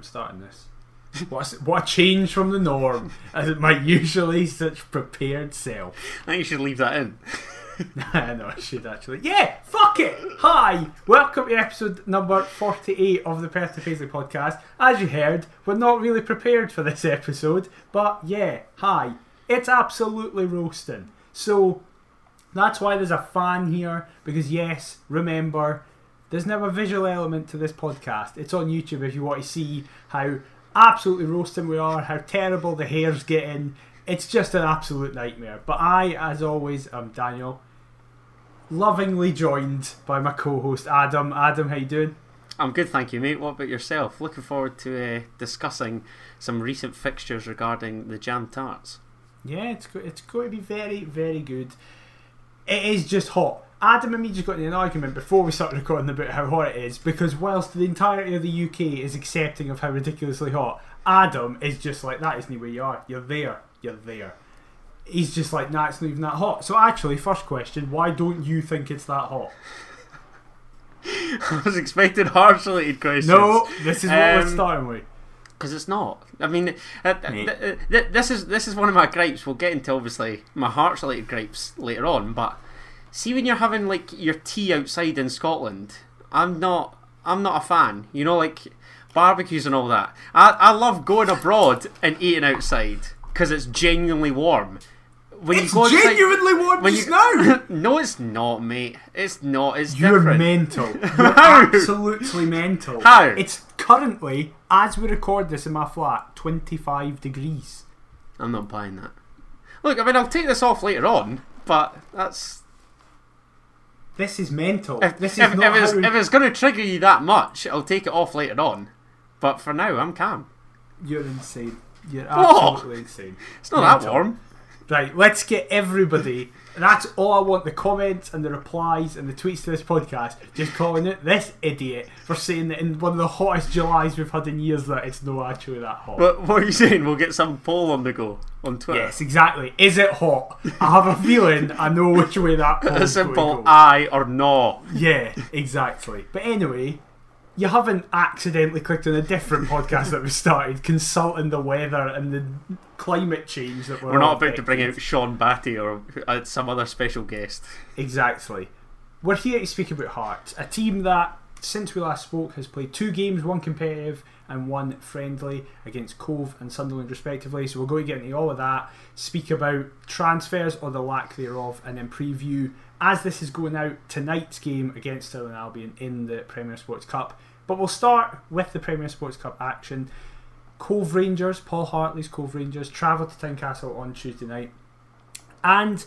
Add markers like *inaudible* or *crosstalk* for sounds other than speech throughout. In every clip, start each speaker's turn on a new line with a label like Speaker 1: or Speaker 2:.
Speaker 1: I'm starting this. What a, what a change from the norm, as my usually such prepared self.
Speaker 2: I think you should leave that in. *laughs*
Speaker 1: I know I should actually. Yeah, fuck it. Hi, welcome to episode number forty-eight of the Perth to Paisley podcast. As you heard, we're not really prepared for this episode, but yeah, hi. It's absolutely roasting. So that's why there's a fan here because yes, remember, there's never a visual element to this podcast. It's on YouTube if you want to see how absolutely roasting we are, how terrible the hair's getting. It's just an absolute nightmare. But I, as always, am Daniel, lovingly joined by my co-host Adam. Adam, how you doing?
Speaker 2: I'm good, thank you, mate. What about yourself? Looking forward to uh, discussing some recent fixtures regarding the jam tarts.
Speaker 1: Yeah, it's go- it's going to be very very good. It is just hot. Adam and me just got in an argument before we started recording about how hot it is because whilst the entirety of the UK is accepting of how ridiculously hot, Adam is just like that isn't where you are. You're there. You're there. He's just like, nah, it's not even that hot. So actually, first question, why don't you think it's that hot? *laughs*
Speaker 2: I was expecting harsh related questions.
Speaker 1: No, this is what we're
Speaker 2: Um,
Speaker 1: starting with.
Speaker 2: because it's not. I mean, uh, th- th- th- this is this is one of my gripes. We'll get into obviously my hearts related gripes later on, but see when you're having like your tea outside in Scotland, I'm not I'm not a fan. You know, like barbecues and all that. I I love going abroad and eating outside because it's genuinely warm. When
Speaker 1: It's
Speaker 2: you go outside-
Speaker 1: genuinely warm
Speaker 2: when
Speaker 1: just
Speaker 2: you-
Speaker 1: now. *laughs*
Speaker 2: no, it's not, mate. It's not. It's
Speaker 1: You're
Speaker 2: different.
Speaker 1: mental. *laughs* You're absolutely mental.
Speaker 2: How?
Speaker 1: It's currently, as we record this in my flat, 25 degrees.
Speaker 2: I'm not buying that. Look, I mean, I'll take this off later on, but that's
Speaker 1: This is mental.
Speaker 2: if,
Speaker 1: this is
Speaker 2: if,
Speaker 1: not
Speaker 2: if it's,
Speaker 1: how
Speaker 2: it's going to trigger you that much, I'll take it off later on. But for now, I'm calm.
Speaker 1: you're insane. You're absolutely insane.
Speaker 2: It's not that warm.
Speaker 1: Right, let's get everybody. That's all I want the comments and the replies and the tweets to this podcast. Just calling it this idiot for saying that in one of the hottest Julys we've had in years that it's not actually that hot.
Speaker 2: But what are you saying? We'll get some poll on the go on Twitter.
Speaker 1: Yes, exactly. Is it hot? I have a feeling I know which way that *laughs*
Speaker 2: A
Speaker 1: poll's
Speaker 2: simple
Speaker 1: going to go.
Speaker 2: aye or no.
Speaker 1: Yeah, exactly. But anyway, you haven't accidentally clicked on a different podcast that we started consulting the weather and the climate change that we're
Speaker 2: We're not about to bring out Sean Batty or uh, some other special guest.
Speaker 1: Exactly. We're here to speak about Hearts, a team that, since we last spoke, has played two games, one competitive and one friendly against Cove and Sunderland, respectively. So we're going to get into all of that, speak about transfers or the lack thereof, and then preview, as this is going out, tonight's game against Stirling Albion in the Premier Sports Cup. But we'll start with the Premier Sports Cup action. Cove Rangers, Paul Hartley's Cove Rangers, travel to Tynecastle on Tuesday night. And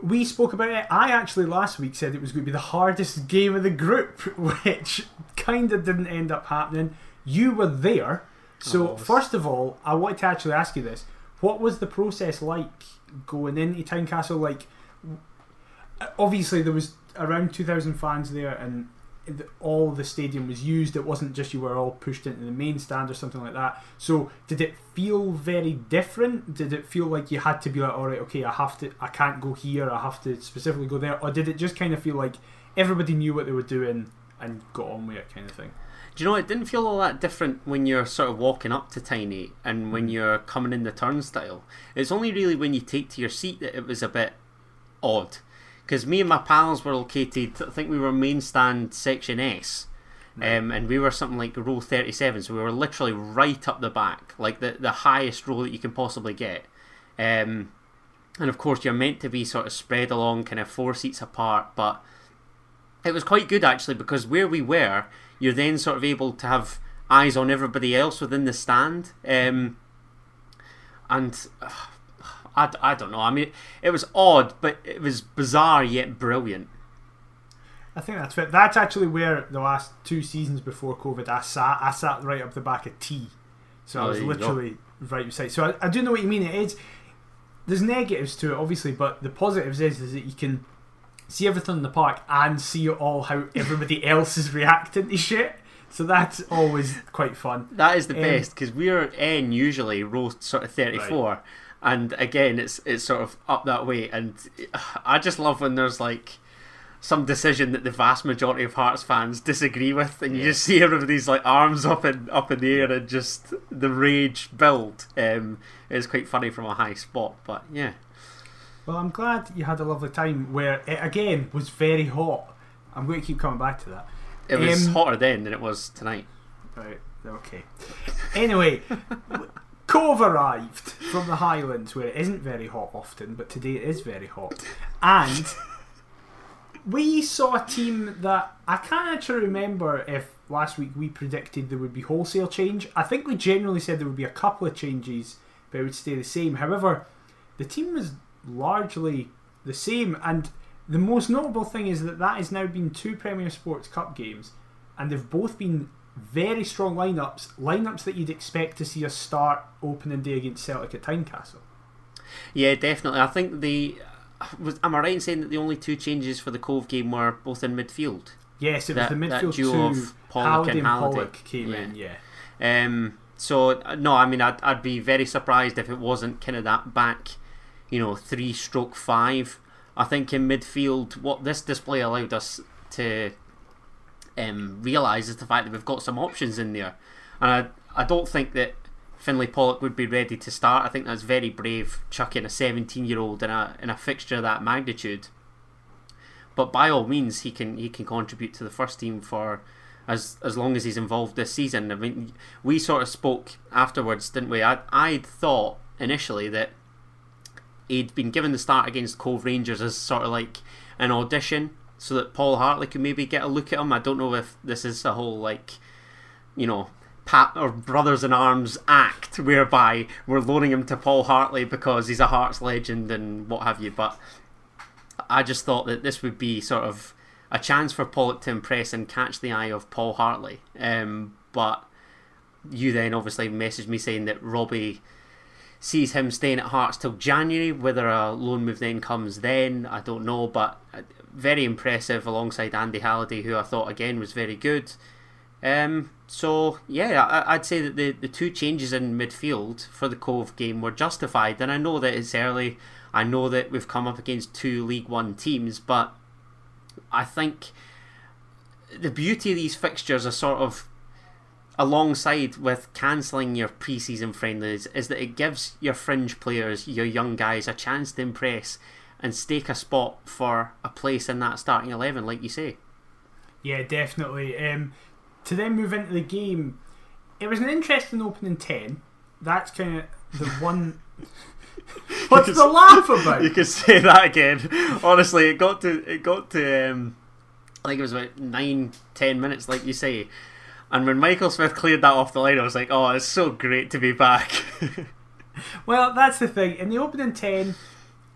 Speaker 1: we spoke about it. I actually last week said it was going to be the hardest game of the group, *laughs* which kind of didn't end up happening. You were there. So,
Speaker 2: Oh,
Speaker 1: first of all, I wanted to actually ask you this. What was the process like going into Tynecastle? Like, obviously, there was around 2,000 fans there, and all the stadium was used. It wasn't just you were all pushed into the main stand or something like that. So, did it feel very different? Did it feel like you had to be like, all right, okay, I have to, I can't go here, I have to specifically go there, or did it just kind of feel like everybody knew what they were doing and got on with it, kind of thing?
Speaker 2: Do you know, it didn't feel all that different when you're sort of walking up to Tiny and when mm. you're coming in the turnstile. It's only really when you take to your seat that it was a bit odd. Because me and my pals were located, I think we were main stand section S. Um, and we were something like row 37, so we were literally right up the back, like the, the highest row that you can possibly get. Um, and of course, you're meant to be sort of spread along, kind of four seats apart, but it was quite good actually because where we were, you're then sort of able to have eyes on everybody else within the stand. Um, and uh, I, I don't know. I mean, it was odd, but it was bizarre yet brilliant.
Speaker 1: I think that's it. That's actually where the last two seasons before COVID, I sat. I sat right up the back of T, so I
Speaker 2: Oh,
Speaker 1: was
Speaker 2: there go.
Speaker 1: literally right beside. So I, I do know what you mean. It is. There's negatives to it, obviously, but the positives is is that you can see everything in the park and see all how everybody *laughs* else is reacting to shit. So that's always quite fun.
Speaker 2: That is the
Speaker 1: Um,
Speaker 2: best because we're N usually row sort of thirty four, and again it's it's sort of up that way, and I just love when there's like some decision that the vast majority of Hearts fans disagree with, and you just see everybody's like arms up in up in the air and just the rage build. Um, it's quite funny from a high spot, but yeah.
Speaker 1: Well, I'm glad you had a lovely time where it again was very hot. I'm going to keep coming back to that.
Speaker 2: It was
Speaker 1: Um,
Speaker 2: hotter then than it was tonight.
Speaker 1: Right, okay. Anyway, *laughs* Cove arrived from the Highlands where it isn't very hot often, but today it is very hot. And we saw a team that I can't actually remember if last week we predicted there would be wholesale change. I think we generally said there would be a couple of changes, but it would stay the same. However, the team was largely the same, and the most notable thing is that that has now been two Premier Sports Cup games, and they've both been very strong lineups, lineups that you'd expect to see us start opening day against Celtic at Tynecastle.
Speaker 2: Yeah, definitely. I think the was am I right in saying that the only two changes for the Cove game were both in midfield?
Speaker 1: Yes, it
Speaker 2: That-
Speaker 1: was the midfield
Speaker 2: duo
Speaker 1: two.
Speaker 2: of Pollock
Speaker 1: Halliday
Speaker 2: and Halliday.
Speaker 1: Pollock came
Speaker 2: Yeah.
Speaker 1: in, yeah.
Speaker 2: Um, so no, I mean, I'd, I'd be very surprised if it wasn't kind of that back, you know, three stroke five. I think in midfield, what this display allowed us to um, the fact that we've got some options in there, and I, I don't think that Finlay Pollock would be ready to start. I think that's very brave, chucking a 17 year old in a in a fixture of that magnitude. But by all means, he can he can contribute to the first team for as as long as he's involved this season. I mean, we sort of spoke afterwards, didn't we? I I'd thought initially that he'd been given the start against Cove Rangers as sort of like an audition, so that Paul Hartley could maybe get a look at him. I don't know if this is a whole like, you know. Pat or brothers in arms act whereby we're loaning him to Paul Hartley because he's a Hearts legend and what have you. But I just thought that this would be sort of a chance for Pollock to impress and catch the eye of Paul Hartley. Um, but you then obviously messaged me saying that Robbie sees him staying at Hearts till January. Whether a loan move then comes then, I don't know. But very impressive alongside Andy Halliday, who I thought again was very good. Um, so yeah, I, I'd say that the, the two changes in midfield for the Cove game were justified, and I know that it's early. I know that we've come up against two League One teams, but I think the beauty of these fixtures are sort of alongside with cancelling your pre-season friendlies is that it gives your fringe players, your young guys, a chance to impress and stake a spot for a place in that starting eleven, like you say.
Speaker 1: Yeah, definitely. Um, to then move into the game, it was an interesting opening 10. That's kind of the *laughs* one. What's the laugh *laughs* about?
Speaker 2: You could say that again. *laughs* Honestly, it got to it got to um, I think it was about nine, ten minutes, like you say. And when Michael Smith cleared that off the line, I was like, "Oh, it's so great to be back."
Speaker 1: Well, that's the thing. In the opening 10,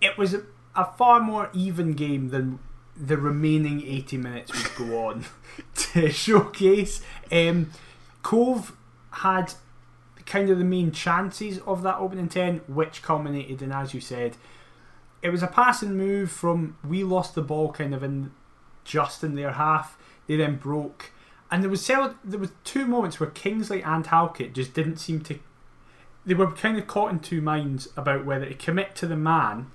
Speaker 1: it was a, far more even game than the remaining 80 minutes would go on *laughs* to showcase. Um, Cove had kind of the main chances of that opening 10, which culminated in, as you said, it was a passing move from we lost the ball kind of in just in their half. They then broke. And there was several, there was two moments where Kingsley and Halkett just didn't seem to they were kind of caught in two minds about whether to commit to the man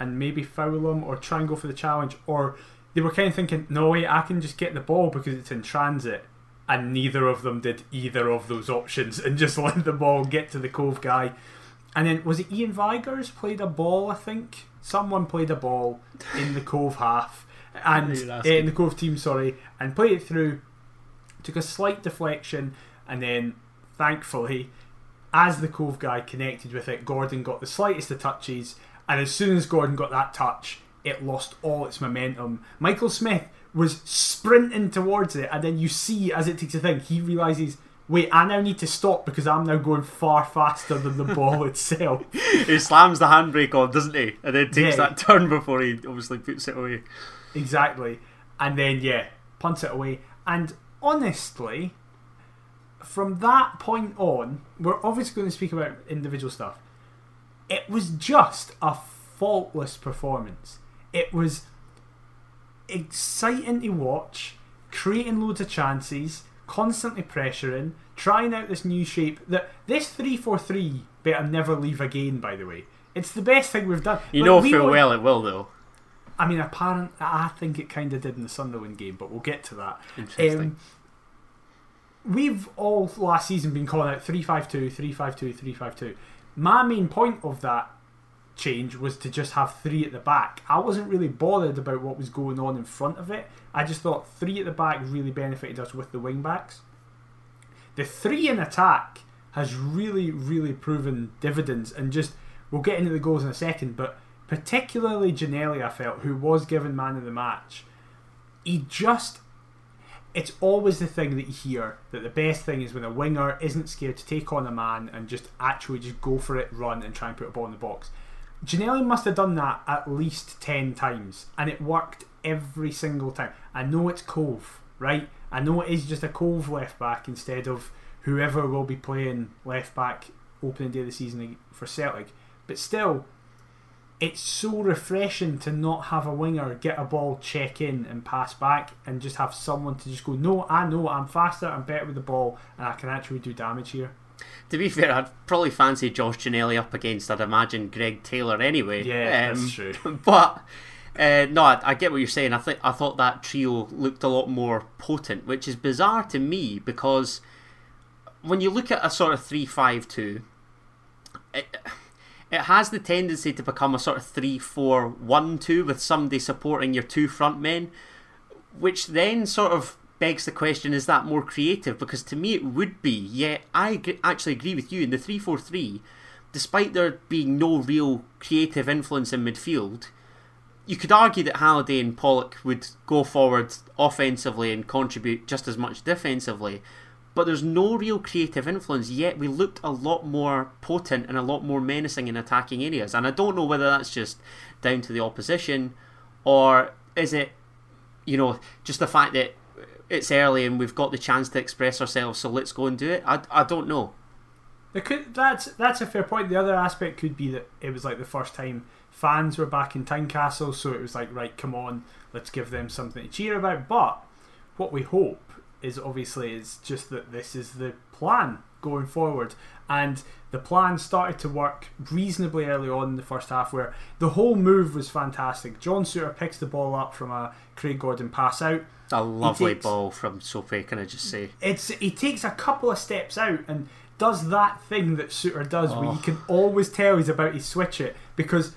Speaker 1: and maybe foul him or try and go for the challenge, or they were kind of thinking, no, wait, I can just get the ball because it's in transit. And neither of them did either of those options and just *laughs* let the ball get to the Cove guy. And then, was it Ian Vigurs played a ball, I think? Someone played a ball in the Cove half, *laughs* and
Speaker 2: You're
Speaker 1: eh, in the Cove team, sorry, and played it through, took a slight deflection, and then, thankfully, as the Cove guy connected with it, Gordon got the slightest of touches, and as soon as Gordon got that touch, it lost all its momentum. Michael Smith was sprinting towards it, and then you see as it takes a thing, he realizes, wait, I now need to stop because I'm now going far faster than the ball *laughs* itself.
Speaker 2: he slams the handbrake on, doesn't he? And then takes
Speaker 1: Yeah.
Speaker 2: that turn before he obviously puts it away.
Speaker 1: Exactly. And then, yeah, punts it away. And honestly, from that point on, we're obviously going to speak about individual stuff. It was just a faultless performance. It was exciting to watch, creating loads of chances, constantly pressuring, trying out this new shape. That this three four three better never leave again. By the way, it's the best thing we've done.
Speaker 2: You
Speaker 1: Like,
Speaker 2: know
Speaker 1: we
Speaker 2: full well it will though.
Speaker 1: I mean, apparent. I think it kind of did in the Sunderland game, but we'll get to that.
Speaker 2: Interesting.
Speaker 1: Um, we've all last season been calling out 352, 352, 352. My main point of that change was to just have three at the back. I wasn't really bothered about what was going on in front of it. I just thought three at the back really benefited us with the wing backs. The three in attack has really, really proven dividends, and just we'll get into the goals in a second, but particularly Ginnelly, I felt, who was given man of the match, he just it's always the thing that you hear that the best thing is when a winger isn't scared to take on a man and just actually just go for it, run, and try and put a ball in the box. Ginnelly must have done that at least 10 times, and it worked every single time. I know it's Cove, right? I know it is just a Cove left back instead of whoever will be playing left back opening day of the season for Celtic, but still, it's so refreshing to not have a winger get a ball, check in, and pass back, and just have someone to just go, No, I know I'm faster, I'm better with the ball, and I can actually do damage here.
Speaker 2: To be fair, I'd probably fancy Josh Ginnelly up against, I'd imagine, Greg Taylor anyway.
Speaker 1: Yeah, um, that's true. *laughs*
Speaker 2: But uh, no, I, I, get what you're saying. I think I thought that trio looked a lot more potent, which is bizarre to me because when you look at a sort of three-five-two, it, has the tendency to become a sort of 3 4 1 2 with somebody supporting your two front men, which then sort of begs the question is that more creative? Because to me it would be. yet I actually agree with you. In the 3 4 3, despite there being no real creative influence in midfield, you could argue that Halliday and Pollock would go forward offensively and contribute just as much defensively but there's no real creative influence yet we looked a lot more potent and a lot more menacing in attacking areas. And i don't know whether that's just down to the opposition or is it you know just the fact that it's early and we've got the chance to express ourselves so let's go and do it? I, I don't know.
Speaker 1: Could, that's that's a fair point. The other aspect could be that it was like the first time fans were back in Tynecastle so it was like right come on let's give them something to cheer about. But what we hope is obviously is just that this is the plan going forward. And the plan started to work reasonably early on in the first half where the whole move was fantastic. John Souttar picks the ball up from a Craig Gordon pass out.
Speaker 2: A lovely takes, ball from Sophie can I just say?
Speaker 1: It's he takes a couple of steps out and does that thing that Souttar does oh. where you can always tell he's about to switch it because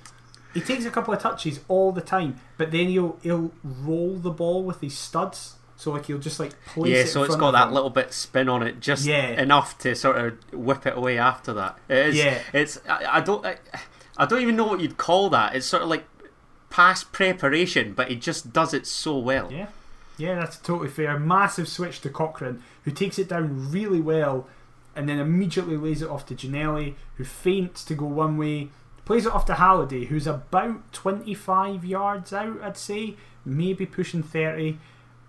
Speaker 1: he takes a couple of touches all the time but then he'll he'll roll the ball with his studs so like you'll just like place
Speaker 2: yeah,
Speaker 1: it
Speaker 2: so it's got that little bit spin on it, just yeah. enough to sort of whip it away after that. It is, yeah, it's I, I don't I, I don't even know what you'd call that. It's sort of like past preparation, but he just does it so well.
Speaker 1: Yeah, yeah, that's totally fair. Massive switch to Cochrane, who takes it down really well, and then immediately lays it off to Ginnelly, who feints to go one way, plays it off to Halliday, who's about twenty five yards out, I'd say, maybe pushing thirty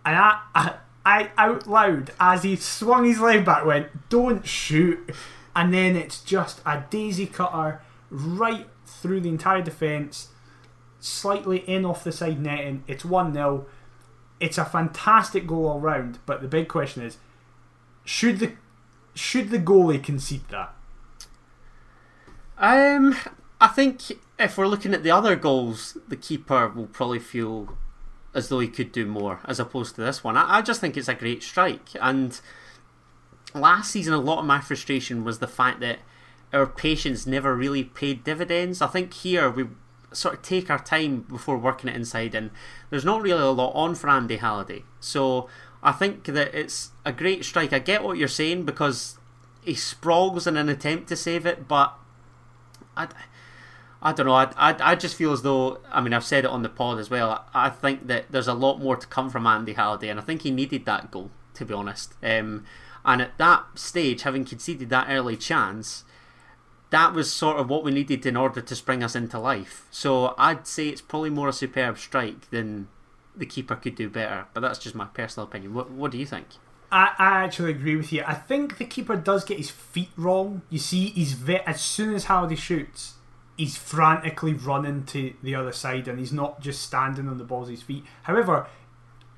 Speaker 1: and I, I, I out loud as he swung his leg back went, "Don't shoot!" And then it's just a daisy cutter right through the entire defence, slightly in off the side netting. It's one 0 It's a fantastic goal all round. But the big question is, should the should the goalie concede that?
Speaker 2: Um, I think if we're looking at the other goals, the keeper will probably feel as though he could do more as opposed to this one. I, I just think it's a great strike. And last season, a lot of my frustration was the fact that our patience never really paid dividends. I think here we sort of take our time before working it inside, and there's not really a lot on for Andy Halliday. So I think that it's a great strike. I get what you're saying because he sprawls in an attempt to save it, but I, I don't know. I, I, I just feel as though, I mean, I've said it on the pod as well. I, I think that there's a lot more to come from Andy Halliday, and I think he needed that goal, to be honest. Um, and at that stage, having conceded that early chance, that was sort of what we needed in order to spring us into life. So I'd say it's probably more a superb strike than the keeper could do better. But that's just my personal opinion. What, what do you think?
Speaker 1: I, I actually agree with you. I think the keeper does get his feet wrong. You see, he's ve- as soon as Halliday shoots, he's frantically running to the other side and he's not just standing on the balls of his feet. However,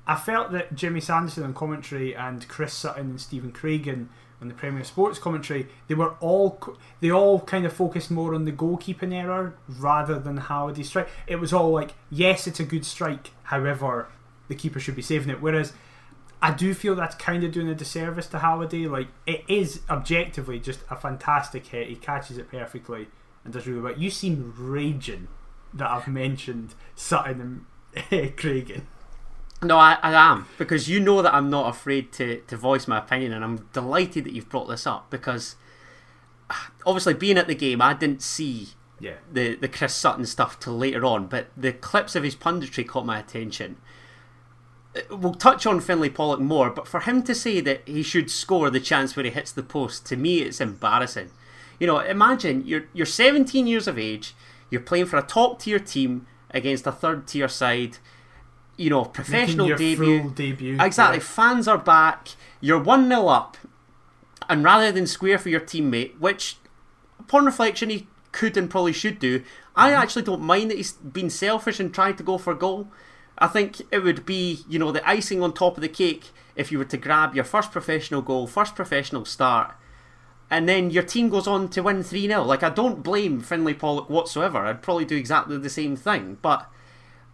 Speaker 1: I felt that Jimmy Sanderson on commentary and Chris Sutton and Stephen Craigan on the Premier Sports commentary, they were all they all kind of focused more on the goalkeeping error rather than how Halliday's strike. It was all like, yes, it's a good strike, however, the keeper should be saving it. Whereas I do feel that's kind of doing a disservice to Halliday. Like it is objectively just a fantastic hit. He catches it perfectly and does really well. You seem raging that I've mentioned Sutton and *laughs* Craigan.
Speaker 2: No, I, I am because you know that I'm not afraid to, to voice my opinion, and I'm delighted that you've brought this up because *sighs* obviously being at the game, I didn't see
Speaker 1: yeah.
Speaker 2: the the Chris Sutton stuff till later on, but the clips of his punditry caught my attention. Uh, we'll touch on Finlay Pollock more, but for him to say that he should score the chance where he hits the post, to me, it's embarrassing. You know, imagine you're you're 17 years of age, you're playing for a top tier team against a third tier side you know, professional debut.
Speaker 1: debut.
Speaker 2: Exactly.
Speaker 1: Yeah.
Speaker 2: Fans are back. You're 1 0 up. And rather than square for your teammate, which, upon reflection, he could and probably should do, I
Speaker 1: Mm-hmm.
Speaker 2: actually don't mind that he's been selfish and tried to go for a goal. I think it would be, you know, the icing on top of the cake if you were to grab your first professional goal, first professional start, and then your team goes on to win 3 0. Like, I don't blame Finlay Pollock whatsoever. I'd probably do exactly the same thing. But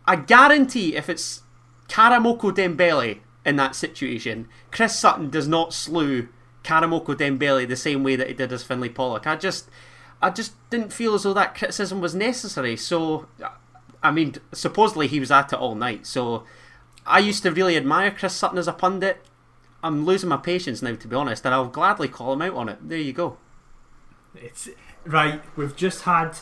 Speaker 2: I guarantee if it's Karamoko Dembele in that situation, Chris Sutton does not slew Karamoko Dembele the same way that he did as Finlay Pollock. I just, I just didn't feel as though that criticism was necessary. So, I mean, supposedly he was at it all night. So, I used to really admire Chris Sutton as a pundit. I'm losing my patience now, to be honest, and I'll gladly call him out on it. There you go.
Speaker 1: It's right. We've just had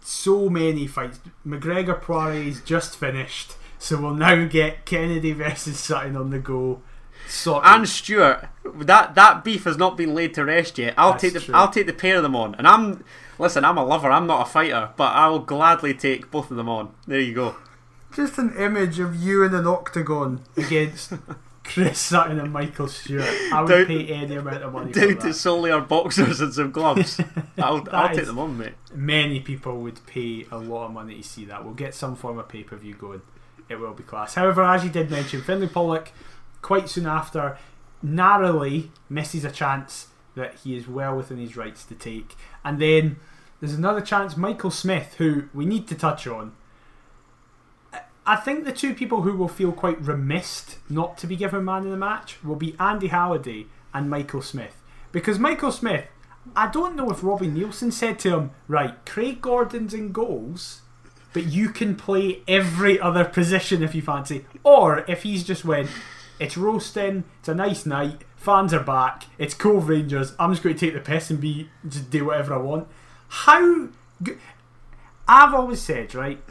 Speaker 1: so many fights. McGregor Poirier's just finished, so we'll now get Kennedy versus Sutton on the go. So
Speaker 2: And Stewart, that that beef has not been laid to rest yet. I'll
Speaker 1: That's
Speaker 2: take the
Speaker 1: true.
Speaker 2: I'll take the pair of them on, and I'm listen. I'm a lover. I'm not a fighter, but I will gladly take both of them on. There you go.
Speaker 1: just an image of you in an octagon against *laughs* Chris Sutton and Michael Stewart. I would
Speaker 2: Down-
Speaker 1: pay any amount of money
Speaker 2: Down to solely our boxers and some gloves. *laughs* I'll I'll take them on, mate.
Speaker 1: Many people would pay a lot of money to see that. We'll get some form of pay per view going. It will be class. However, as you did mention, Finlay Pollock, quite soon after, narrowly misses a chance that he is well within his rights to take. And then there's another chance, Michael Smith, who we need to touch on. I- think the two people who will feel quite remiss not to be given man of the match will be Andy Halliday and Michael Smith. Because Michael Smith, I don't know if Robbie Neilson said to him, right, Craig Gordon's in goals, but you can play every other position if you fancy. Or if he's just went, it's roasting, it's a nice night, fans are back, it's Cove Rangers, I'm just going to take the piss and be just do whatever I want. How good. I've always said, right,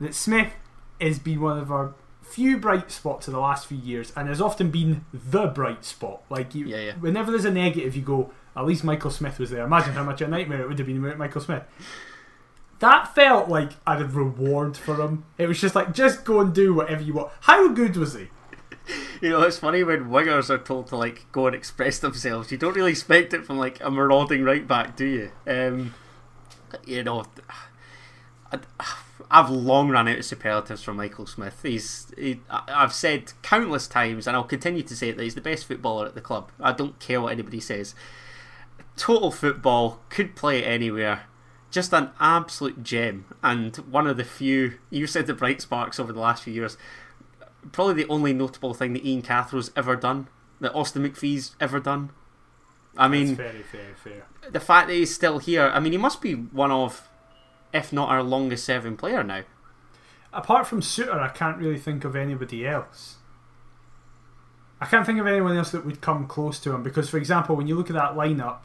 Speaker 1: that Smith has been one of our few bright spots of the last few years and has often been the bright spot. Like, you,
Speaker 2: Yeah, yeah.
Speaker 1: whenever there's a negative, you go, at least Michael Smith was there. Imagine how much a nightmare it would have been without Michael Smith. That felt like a reward for him. It was just like, just go and do whatever you want. How good was he? *laughs*
Speaker 2: You know, it's funny when wingers are told to like go and express themselves. You don't really expect it from like a marauding right back, do you? Um, you know, I, I've long run out of superlatives for Michael Smith. He's, he, I've said countless times, and I'll continue to say it, that he's the best footballer at the club. I don't care what anybody says. Total football, could play anywhere. Just an absolute gem, and one of the few. You said the bright sparks over the last few years probably the only notable thing that Ian Cathro's ever done, that Austin McPhee's ever done. I mean,
Speaker 1: very,
Speaker 2: the fact that he's still here, I mean, he must be one of, if not our longest serving player now.
Speaker 1: Apart from Souttar, I can't really think of anybody else. I can't think of anyone else that would come close to him because, for example, when you look at that lineup,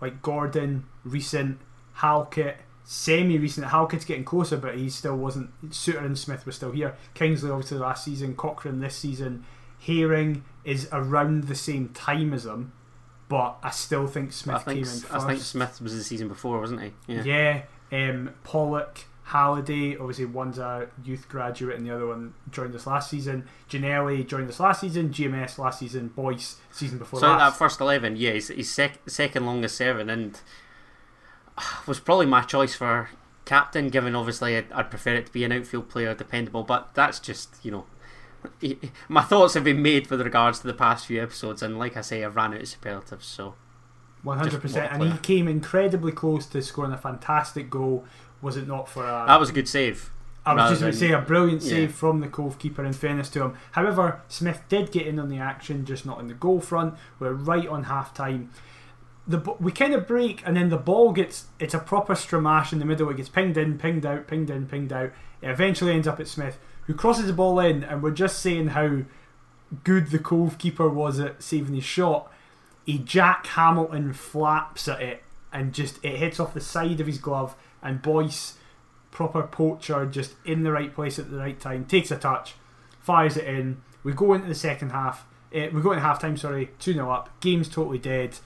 Speaker 1: like Gordon, recent, Halkett, semi recent, Halkett's getting closer, but he still wasn't. Souttar and Smith were still here. Kingsley, obviously, last season, Cochrane this season. Haring is around the same time as him, but I still think Smith
Speaker 2: I think
Speaker 1: came in first.
Speaker 2: I think Smith was the season before, wasn't he? Yeah.
Speaker 1: Yeah, um, Pollock, Halliday, obviously one's a youth graduate and the other one joined us last season. Ginnelly joined us last season. GMS last season. Boyce season before
Speaker 2: So that first eleven, yeah, he's, he's sec- second longest serving, and was probably my choice for captain. Given obviously I'd, I'd prefer it to be an outfield player, dependable, but that's just you know *laughs* my thoughts have been made with regards to the past few episodes, and like I say, I've ran out of superlatives. So
Speaker 1: one hundred percent, and he came incredibly close to scoring a fantastic goal. Was it not for a?
Speaker 2: That was a good save.
Speaker 1: I was just going to say a brilliant save yeah. from the Cove keeper. In fairness to him, however, Smith did get in on the action, just not in the goal front. We're right on half time. The we kind of break, and then the ball gets it's a proper stramash in the middle. It gets pinged in, pinged out, pinged in, pinged out. It eventually ends up at Smith, who crosses the ball in, and we're just saying how good the Cove keeper was at saving his shot. He Jack Hamilton flaps at it, and just it hits off the side of his glove, and Boyce proper poacher, just in the right place at the right time, takes a touch, fires it in. We go into the second half. Uh, we go into half time, sorry, 2 0 up. Game's totally dead.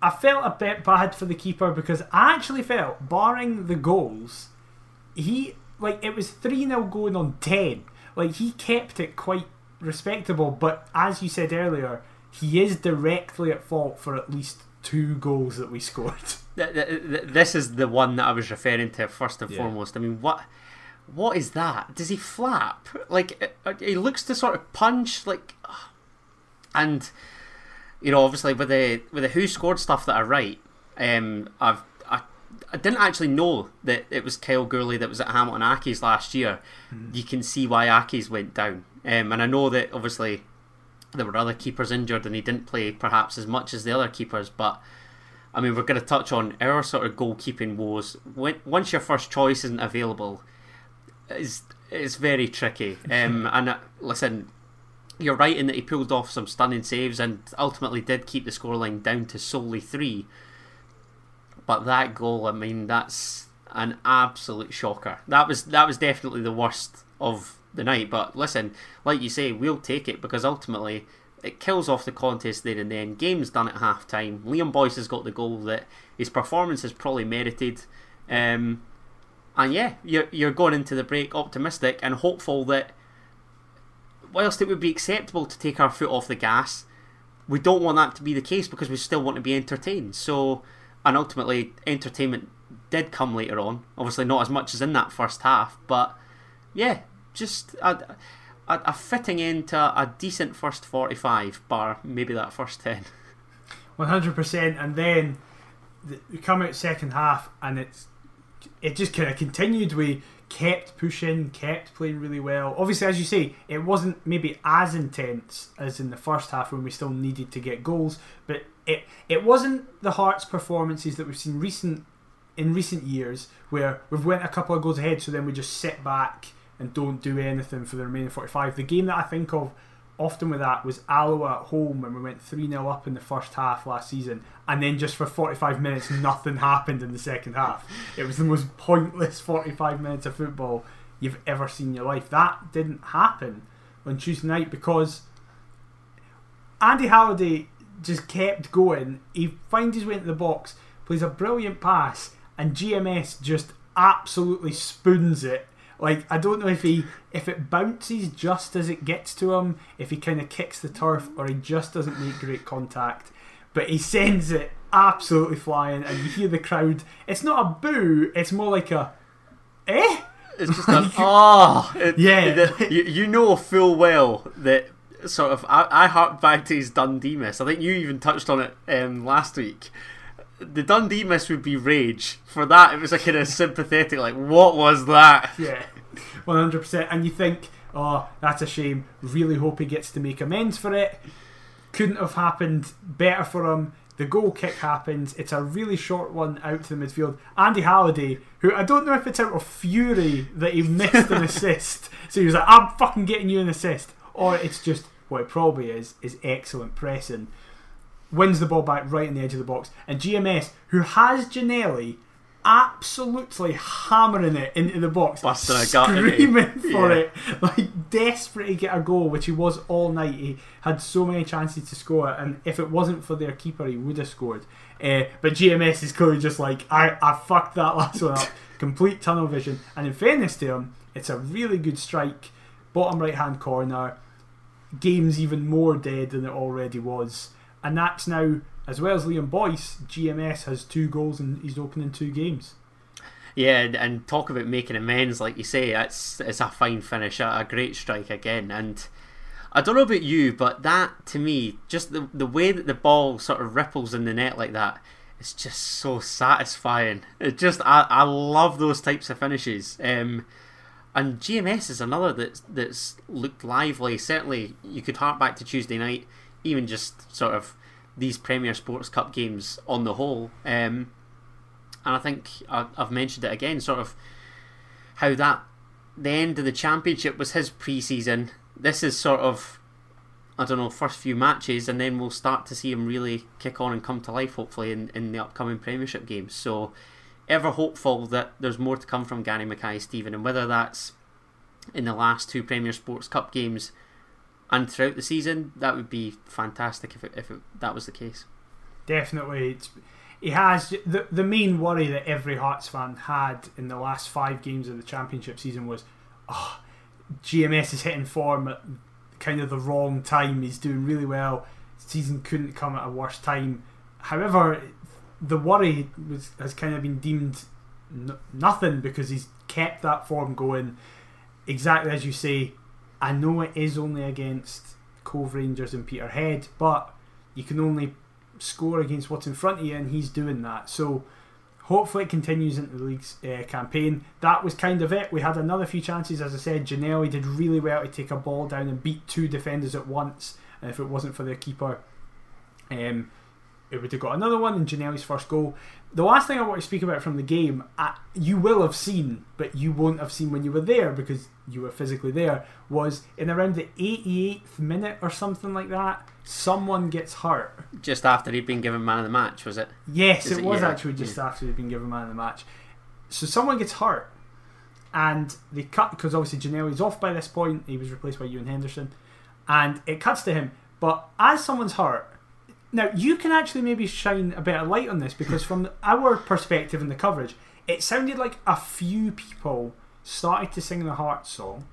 Speaker 1: I felt a bit bad for the keeper because I actually felt, barring the goals, he, like, it was 3 0 going on 10. Like, he kept it quite respectable, but as you said earlier, he is directly at fault for at least two goals that we scored. *laughs*
Speaker 2: This is the one that I was referring to first and yeah. foremost. I mean, what what is that? Does he flap? Like uh, uh, he looks to sort of punch, like, *sighs* and you know, obviously with the with the who scored stuff that I write, um, I've I, I didn't actually know that it was Kyle Gourlay that was at Hamilton Accies last year. Mm. You can see why Accies went down, um, and I know that obviously there were other keepers injured and he didn't play perhaps as much as the other keepers, but I mean, we're going to touch on our sort of goalkeeping woes. When, once your first choice isn't available, it's, it's very tricky. *laughs* Um, and uh, listen, you're right in that he pulled off some stunning saves and ultimately did keep the scoreline down to solely three. But that goal, I mean, that's an absolute shocker. That was that was definitely the worst of the night. But listen, like you say, we'll take it because ultimately it kills off the contest there and then. Game's done at half time. Liam Boyce has got the goal that his performance has probably merited. Um, and yeah, you're, you're going into the break optimistic and hopeful that whilst it would be acceptable to take our foot off the gas, we don't want that to be the case because we still want to be entertained. So, and ultimately, entertainment did come later on. Obviously, not as much as in that first half, but yeah, just a, a, a fitting into a decent first 45 bar maybe that first 10
Speaker 1: 100% and then the, we come out second half and it's it just kind of continued. We kept pushing kept playing really well. Obviously as you say it wasn't maybe as intense as in the first half when we still needed to get goals but it it wasn't the Hearts performances that we've seen recent in recent years where we've went a couple of goals ahead so then we just sit back and don't do anything for the remaining 45. The game that I think of often with that was Alloa at home when we went 3 0 up in the first half last season, and then just for 45 minutes, nothing happened in the second half. It was the most pointless 45 minutes of football you've ever seen in your life. That didn't happen on Tuesday night because Andy Halliday just kept going. He finds his way into the box, plays a brilliant pass, and GMS just absolutely spoons it like I don't know if he if it bounces just as it gets to him, if he kind of kicks the turf, or he just doesn't make great contact. But he sends it absolutely flying, and you hear the crowd. It's not a boo. It's more like a eh.
Speaker 2: It's just *laughs* an ah. *laughs*
Speaker 1: Oh, yeah,
Speaker 2: you, you know full well that sort of I, I hark back to his Dundee miss. I think you even touched on it um, last week the Dundee miss would be rage. For that, it was a kind of sympathetic, like, what was that?
Speaker 1: Yeah, 100%. And you think, oh, that's a shame. Really hope he gets to make amends for it. Couldn't have happened better for him. The goal kick happens. It's a really short one out to the midfield. Andy Halliday, who I don't know if it's out of fury that he missed an *laughs* assist. So he was like, I'm fucking getting you an assist. Or it's just, what it probably is, is excellent pressing wins the ball back right on the edge of the box. And GMS, who has Ginnelly absolutely hammering it into the box,
Speaker 2: Busting
Speaker 1: screaming *laughs* for yeah. it, like desperate to get a goal, which he was all night. He had so many chances to score, and if it wasn't for their keeper, he would have scored. Uh, but GMS is clearly just like, I, I fucked that last one up. *laughs* Complete tunnel vision. And in fairness to him, it's a really good strike, bottom right hand corner. Game's even more dead than it already was and that's now as well as Liam Boyce, GMS has two goals in his opening two games.
Speaker 2: Yeah, and, and talk about making amends, like you say, it's it's a fine finish, a, a great strike again, and I don't know about you, but that to me, just the the way that the ball sort of ripples in the net like that, it's just so satisfying. It just I, I love those types of finishes. Um, and GMS is another that's that's looked lively. Certainly, you could hark back to Tuesday night, even just sort of these Premier Sports Cup games on the whole. Um, and I think I, I've mentioned it again, sort of how that the end of the championship was his pre-season. This is sort of I don't know first few matches, and then we'll start to see him really kick on and come to life. Hopefully in, in the upcoming Premiership games. So ever hopeful that there's more to come from Gary Mackay Steven, and whether that's in the last two Premier Sports Cup games and throughout the season, that would be fantastic if it, if it, that was the case.
Speaker 1: Definitely, it's, he has the the main worry that every Hearts fan had in the last five games of the Championship season was, oh, GMS is hitting form at kind of the wrong time. He's doing really well. Season couldn't come at a worse time. However, the worry was has kind of been deemed n- nothing because he's kept that form going. Exactly as you say, I know it is only against Cove Rangers and Peterhead, but you can only score against what's in front of you, and he's doing that. So hopefully it continues into the league's uh, campaign. That was kind of it. We had another few chances, as I said. Ginnelly did really well to take a ball down and beat two defenders at once. And if it wasn't for their keeper, um, it would have got another one in Ginnelly's first goal. The last thing I want to speak about from the game, uh, you will have seen, but you won't have seen when you were there because you were physically there, was in around the 88th minute or something like that, someone gets hurt.
Speaker 2: Just after he'd been given man of the match, was it?
Speaker 1: Yes, it,
Speaker 2: it-
Speaker 1: was
Speaker 2: yeah,
Speaker 1: actually just
Speaker 2: yeah.
Speaker 1: after he'd been given man of the match. So someone gets hurt, and they cut because obviously Ginnelly's off by this point. He was replaced by Ewan Henderson, and it cuts to him. But as someone's hurt, now you can actually maybe shine a bit of light on this because from our perspective in the coverage, it sounded like a few people started to sing the Heart song,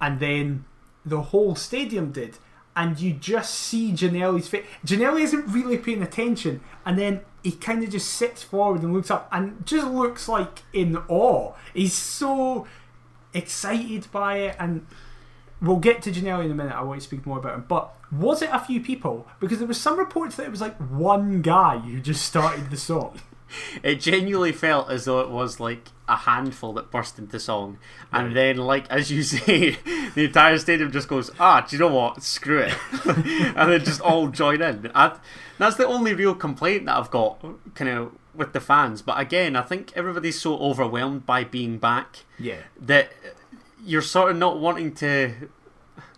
Speaker 1: and then the whole stadium did. And you just see Ginnelly's face. Ginnelly isn't really paying attention, and then he kind of just sits forward and looks up and just looks like in awe. He's so excited by it, and we'll get to Ginnelly in a minute. I want to speak more about him. But was it a few people? Because there was some reports that it was like one guy who just started the song. *laughs*
Speaker 2: It genuinely felt as though it was like a handful that burst into song, and
Speaker 1: Right.
Speaker 2: then, like as you *laughs* say, the entire stadium just goes, "Ah, do you know what? Screw it," *laughs* and then just all join in. I, that's the only real complaint that I've got, kind of with the fans. But again, I think everybody's so overwhelmed by being back
Speaker 1: Yeah.
Speaker 2: that you're sort of not wanting to.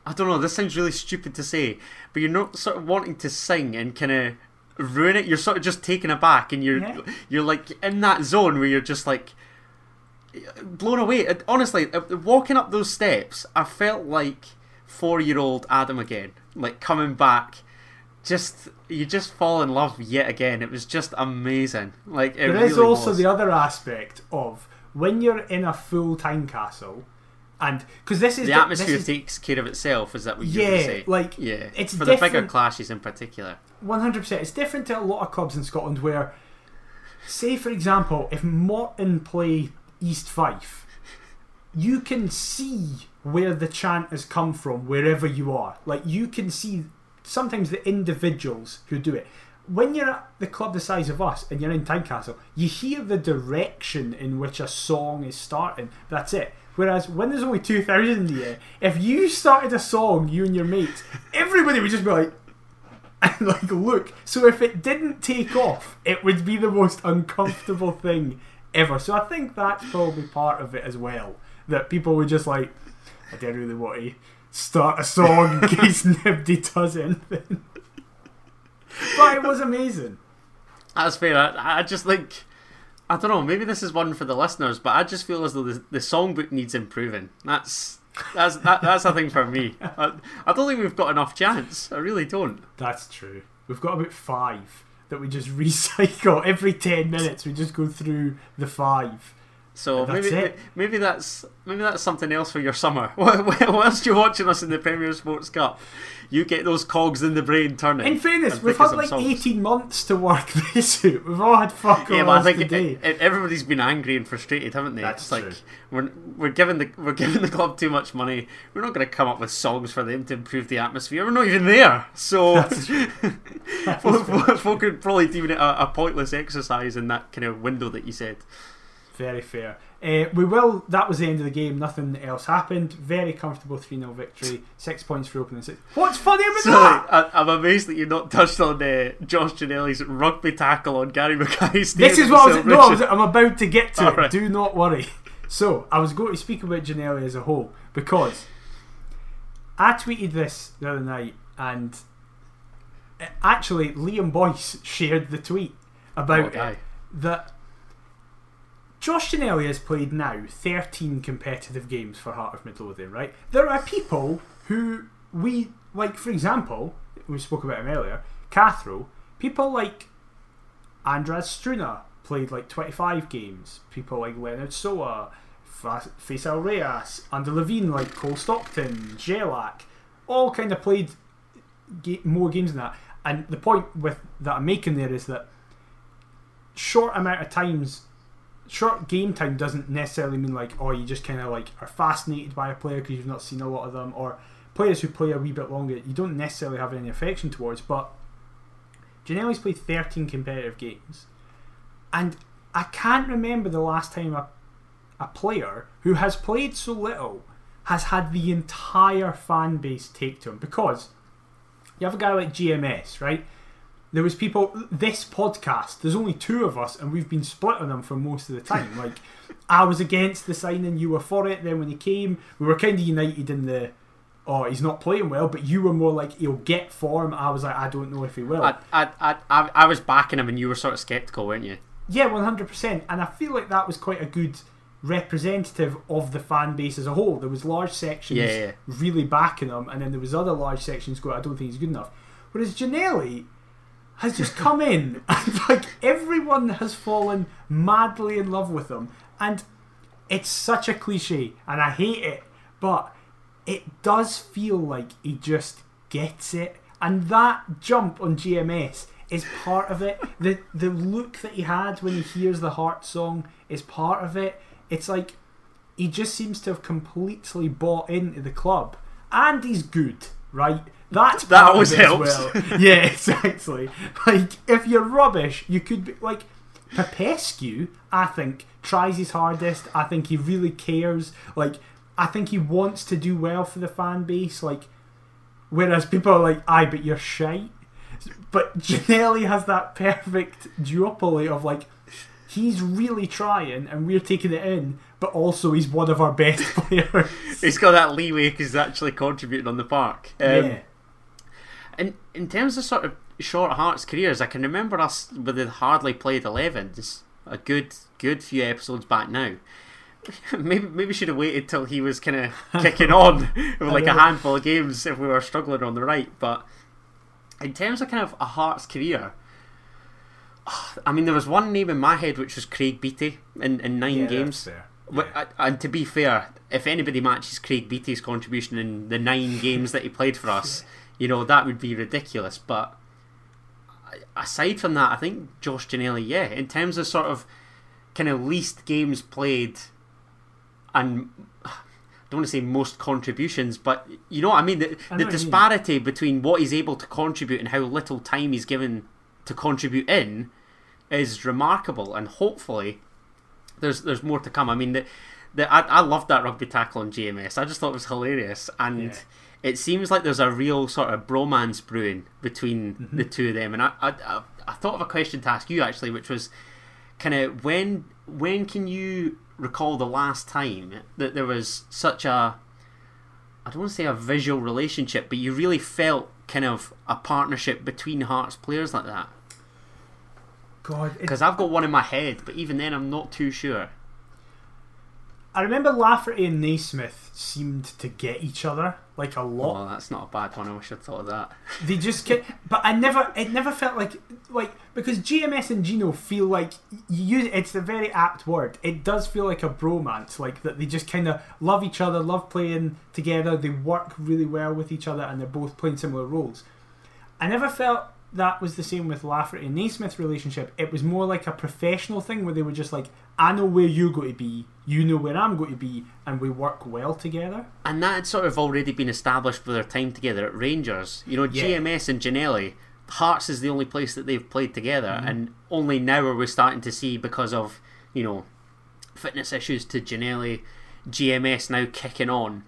Speaker 2: I don't know. This sounds really stupid to say, but you're not sort of wanting to sing and kind of ruin it. You're sort of just taken aback, and you're
Speaker 1: Yeah.
Speaker 2: you're like in that zone where you're just like blown away. Honestly, uh, walking up those steps, I felt like four-year-old Adam again, like coming back. Just you just fall in love yet again. It was just amazing. Like it
Speaker 1: There is
Speaker 2: really
Speaker 1: also
Speaker 2: was.
Speaker 1: the other aspect of when you're in a full time castle, and because this is
Speaker 2: the
Speaker 1: the-
Speaker 2: atmosphere
Speaker 1: is
Speaker 2: takes care of itself. Is that what you're
Speaker 1: Yeah,
Speaker 2: say?
Speaker 1: like,
Speaker 2: yeah,
Speaker 1: it's
Speaker 2: for the bigger clashes in particular.
Speaker 1: One hundred percent. It's different to a lot of clubs in Scotland where, say for example, if Morton play East Fife, you can see where the chant has come from wherever you are. Like you can see sometimes the individuals who do it. When you're at the club the size of us and you're in Tynecastle, you hear the direction in which a song is starting. That's it. Whereas when there's only two thousand here, if you started a song, you and your mates, everybody would just be like, and *laughs* like look. So if it didn't take off, it would be the most uncomfortable *laughs* thing ever. So I think that's probably part of it as well. That people would just like, I don't really want to start a song in *laughs* case nobody does anything. but it was amazing.
Speaker 2: That's fair. I, I just think I don't know. Maybe this is one for the listeners, but I just feel as though the, the songbook needs improving. That's that's that, that's a thing for me. I, I don't think we've got enough chance. I really don't.
Speaker 1: That's true. We've got about five that we just *laughs* recycle every ten minutes. We just go through the five.
Speaker 2: So maybe
Speaker 1: it.
Speaker 2: maybe that's maybe that's something else for your summer. *laughs* Whilst you're watching us in the Premier Sports Cup, you get those cogs in the brain turning.
Speaker 1: In fairness, we've had like
Speaker 2: songs.
Speaker 1: 18 months to work *laughs* this out. We've all had fuck all
Speaker 2: Yeah, but I think
Speaker 1: to do.
Speaker 2: e- e- everybody's been angry and frustrated, haven't they?
Speaker 1: That's
Speaker 2: it's like
Speaker 1: true.
Speaker 2: we're we're giving the we're *laughs* giving the club too much money. We're not going to come up with songs for them to improve the atmosphere. We're not even there. So *laughs* folk, folk- folk could probably deem it a, a pointless exercise in that kind of window that you said.
Speaker 1: Very fair. Uh, we will. That was the end of the game. Nothing else happened. Very comfortable 3 0 victory. Six points for opening six. What's funny about
Speaker 2: So
Speaker 1: that?
Speaker 2: I, I'm amazed that you've not touched on uh, Josh Ginnelly's rugby tackle on Gary *laughs* Mackay's.
Speaker 1: This is what I was, no, I was. I'm about to get to. it.
Speaker 2: Alright.
Speaker 1: Do not worry. So, I was going to speak about Ginnelly as a whole because I tweeted this the other night and uh, actually Liam Boyce *laughs* shared the tweet about
Speaker 2: guy.
Speaker 1: it that Josh Ginnelly has played now 13 competitive games for Heart of Midlothian, right? There are people who we, like, for example, we spoke about him earlier, Cathro, people like Andras Struna played like 25 games. People like Lennard Sowah, Faycal Rherras, Under Levine, like Cole Stockton, Jelak, all kind of played ga- more games than that. And the point with that I'm making there is that short amount of times, short game time doesn't necessarily mean like oh you just kind of like are fascinated by a player because you've not seen a lot of them, or players who play a wee bit longer you don't necessarily have any affection towards. But Ginnelly's played 13 competitive games, and I can't remember the last time a, a player who has played so little has had the entire fan base take to him because you have a guy like GMS, right? There was people. This podcast, there's only two of us, and we've been split on them for most of the time. *laughs* Like, I was against the signing, you were for it. Then when he came, we were kind of united in the. Oh, he's not playing well, but you were more like he'll get form. I was like, I don't know if he will.
Speaker 2: I, I, I, I, I was backing him, and you were sort of skeptical, weren't you?
Speaker 1: Yeah, one hundred percent. And I feel like that was quite a good representative of the fan base as a whole. There was large sections
Speaker 2: Yeah, yeah.
Speaker 1: really backing him, and then there was other large sections going, I don't think he's good enough. Whereas Ginnelly has just come in *laughs* and like everyone has fallen madly in love with him. And it's such a cliche and I hate it, but it does feel like he just gets it. And that jump on GMS is part of it. The the look that he had when he hears the heart song is part of it. It's like he just seems to have completely bought into the club. And he's good, right? That's
Speaker 2: That
Speaker 1: of
Speaker 2: always helps.
Speaker 1: well. yeah, *laughs* exactly. Like if you're rubbish, you could be like Popescu. I think tries his hardest. I think he really cares. Like I think he wants to do well for the fan base. Like whereas people are like, "Aye, but you're shite." But *laughs* Ginnelly has that perfect duopoly of like he's really trying and we're taking it in, but also he's one of our best *laughs* players.
Speaker 2: He's got that leeway because he's actually contributing on the park. Um,
Speaker 1: yeah.
Speaker 2: In in terms of sort of short Hearts careers, I can remember us with the hardly played 11s a good good few episodes back now. *laughs* maybe maybe should have waited till he was kind of *laughs* kicking on with like a handful of games if we were struggling on the right. But in terms of kind of a Hearts career, I mean there was one name in my head which was Craig Beattie in, in nine
Speaker 1: Yeah,
Speaker 2: games.
Speaker 1: that's fair.
Speaker 2: But-
Speaker 1: Yeah.
Speaker 2: And to be fair, if anybody matches Craig Beattie's contribution in the nine games that he played for us, *laughs* you know that would be ridiculous. But aside from that, I think Josh Ginnelly, yeah, in terms of sort of kind of least games played, and I don't want to say most contributions, but you know what I mean. The,
Speaker 1: I
Speaker 2: the
Speaker 1: you mean.
Speaker 2: disparity between what he's able to contribute and how little time he's given to contribute in is remarkable, and hopefully there's there's more to come. I mean, the, the I, I loved that rugby tackle on GMS. I just thought it was hilarious, and
Speaker 1: Yeah.
Speaker 2: It seems like there's a real sort of bromance brewing between
Speaker 1: Mm-hmm.
Speaker 2: the two of them. And I, I I I thought of a question to ask you actually, which was kind of when when can you recall the last time that there was such a I don't want to say a visual relationship, but you really felt kind of a partnership between Hearts players like that.
Speaker 1: God,
Speaker 2: Because I've got one in my head, but even then I'm not too sure.
Speaker 1: I remember Lafferty and Naismith seemed to get each other like a lot.
Speaker 2: Oh, that's not a bad one. I wish I'd thought of that.
Speaker 1: They just get, but I never, it never felt like, like because GMS and Gino feel like you. It's a very apt word. It does feel like a bromance, like that they just kind of love each other, love playing together. They work really well with each other, and they're both playing similar roles. I never felt that was the same with Lafferty and Naismith relationship. It was more like a professional thing where they were just like, I know where you're going to be, you know where I'm going to be, and we work well together.
Speaker 2: And that had sort of already been established with their time together at Rangers. You know,
Speaker 1: Yeah.
Speaker 2: GMS and Ginnelly, Hearts is the only place that they've played together,
Speaker 1: Mm-hmm.
Speaker 2: and only now are we starting to see because of you know fitness issues to Ginnelly, GMS now kicking on.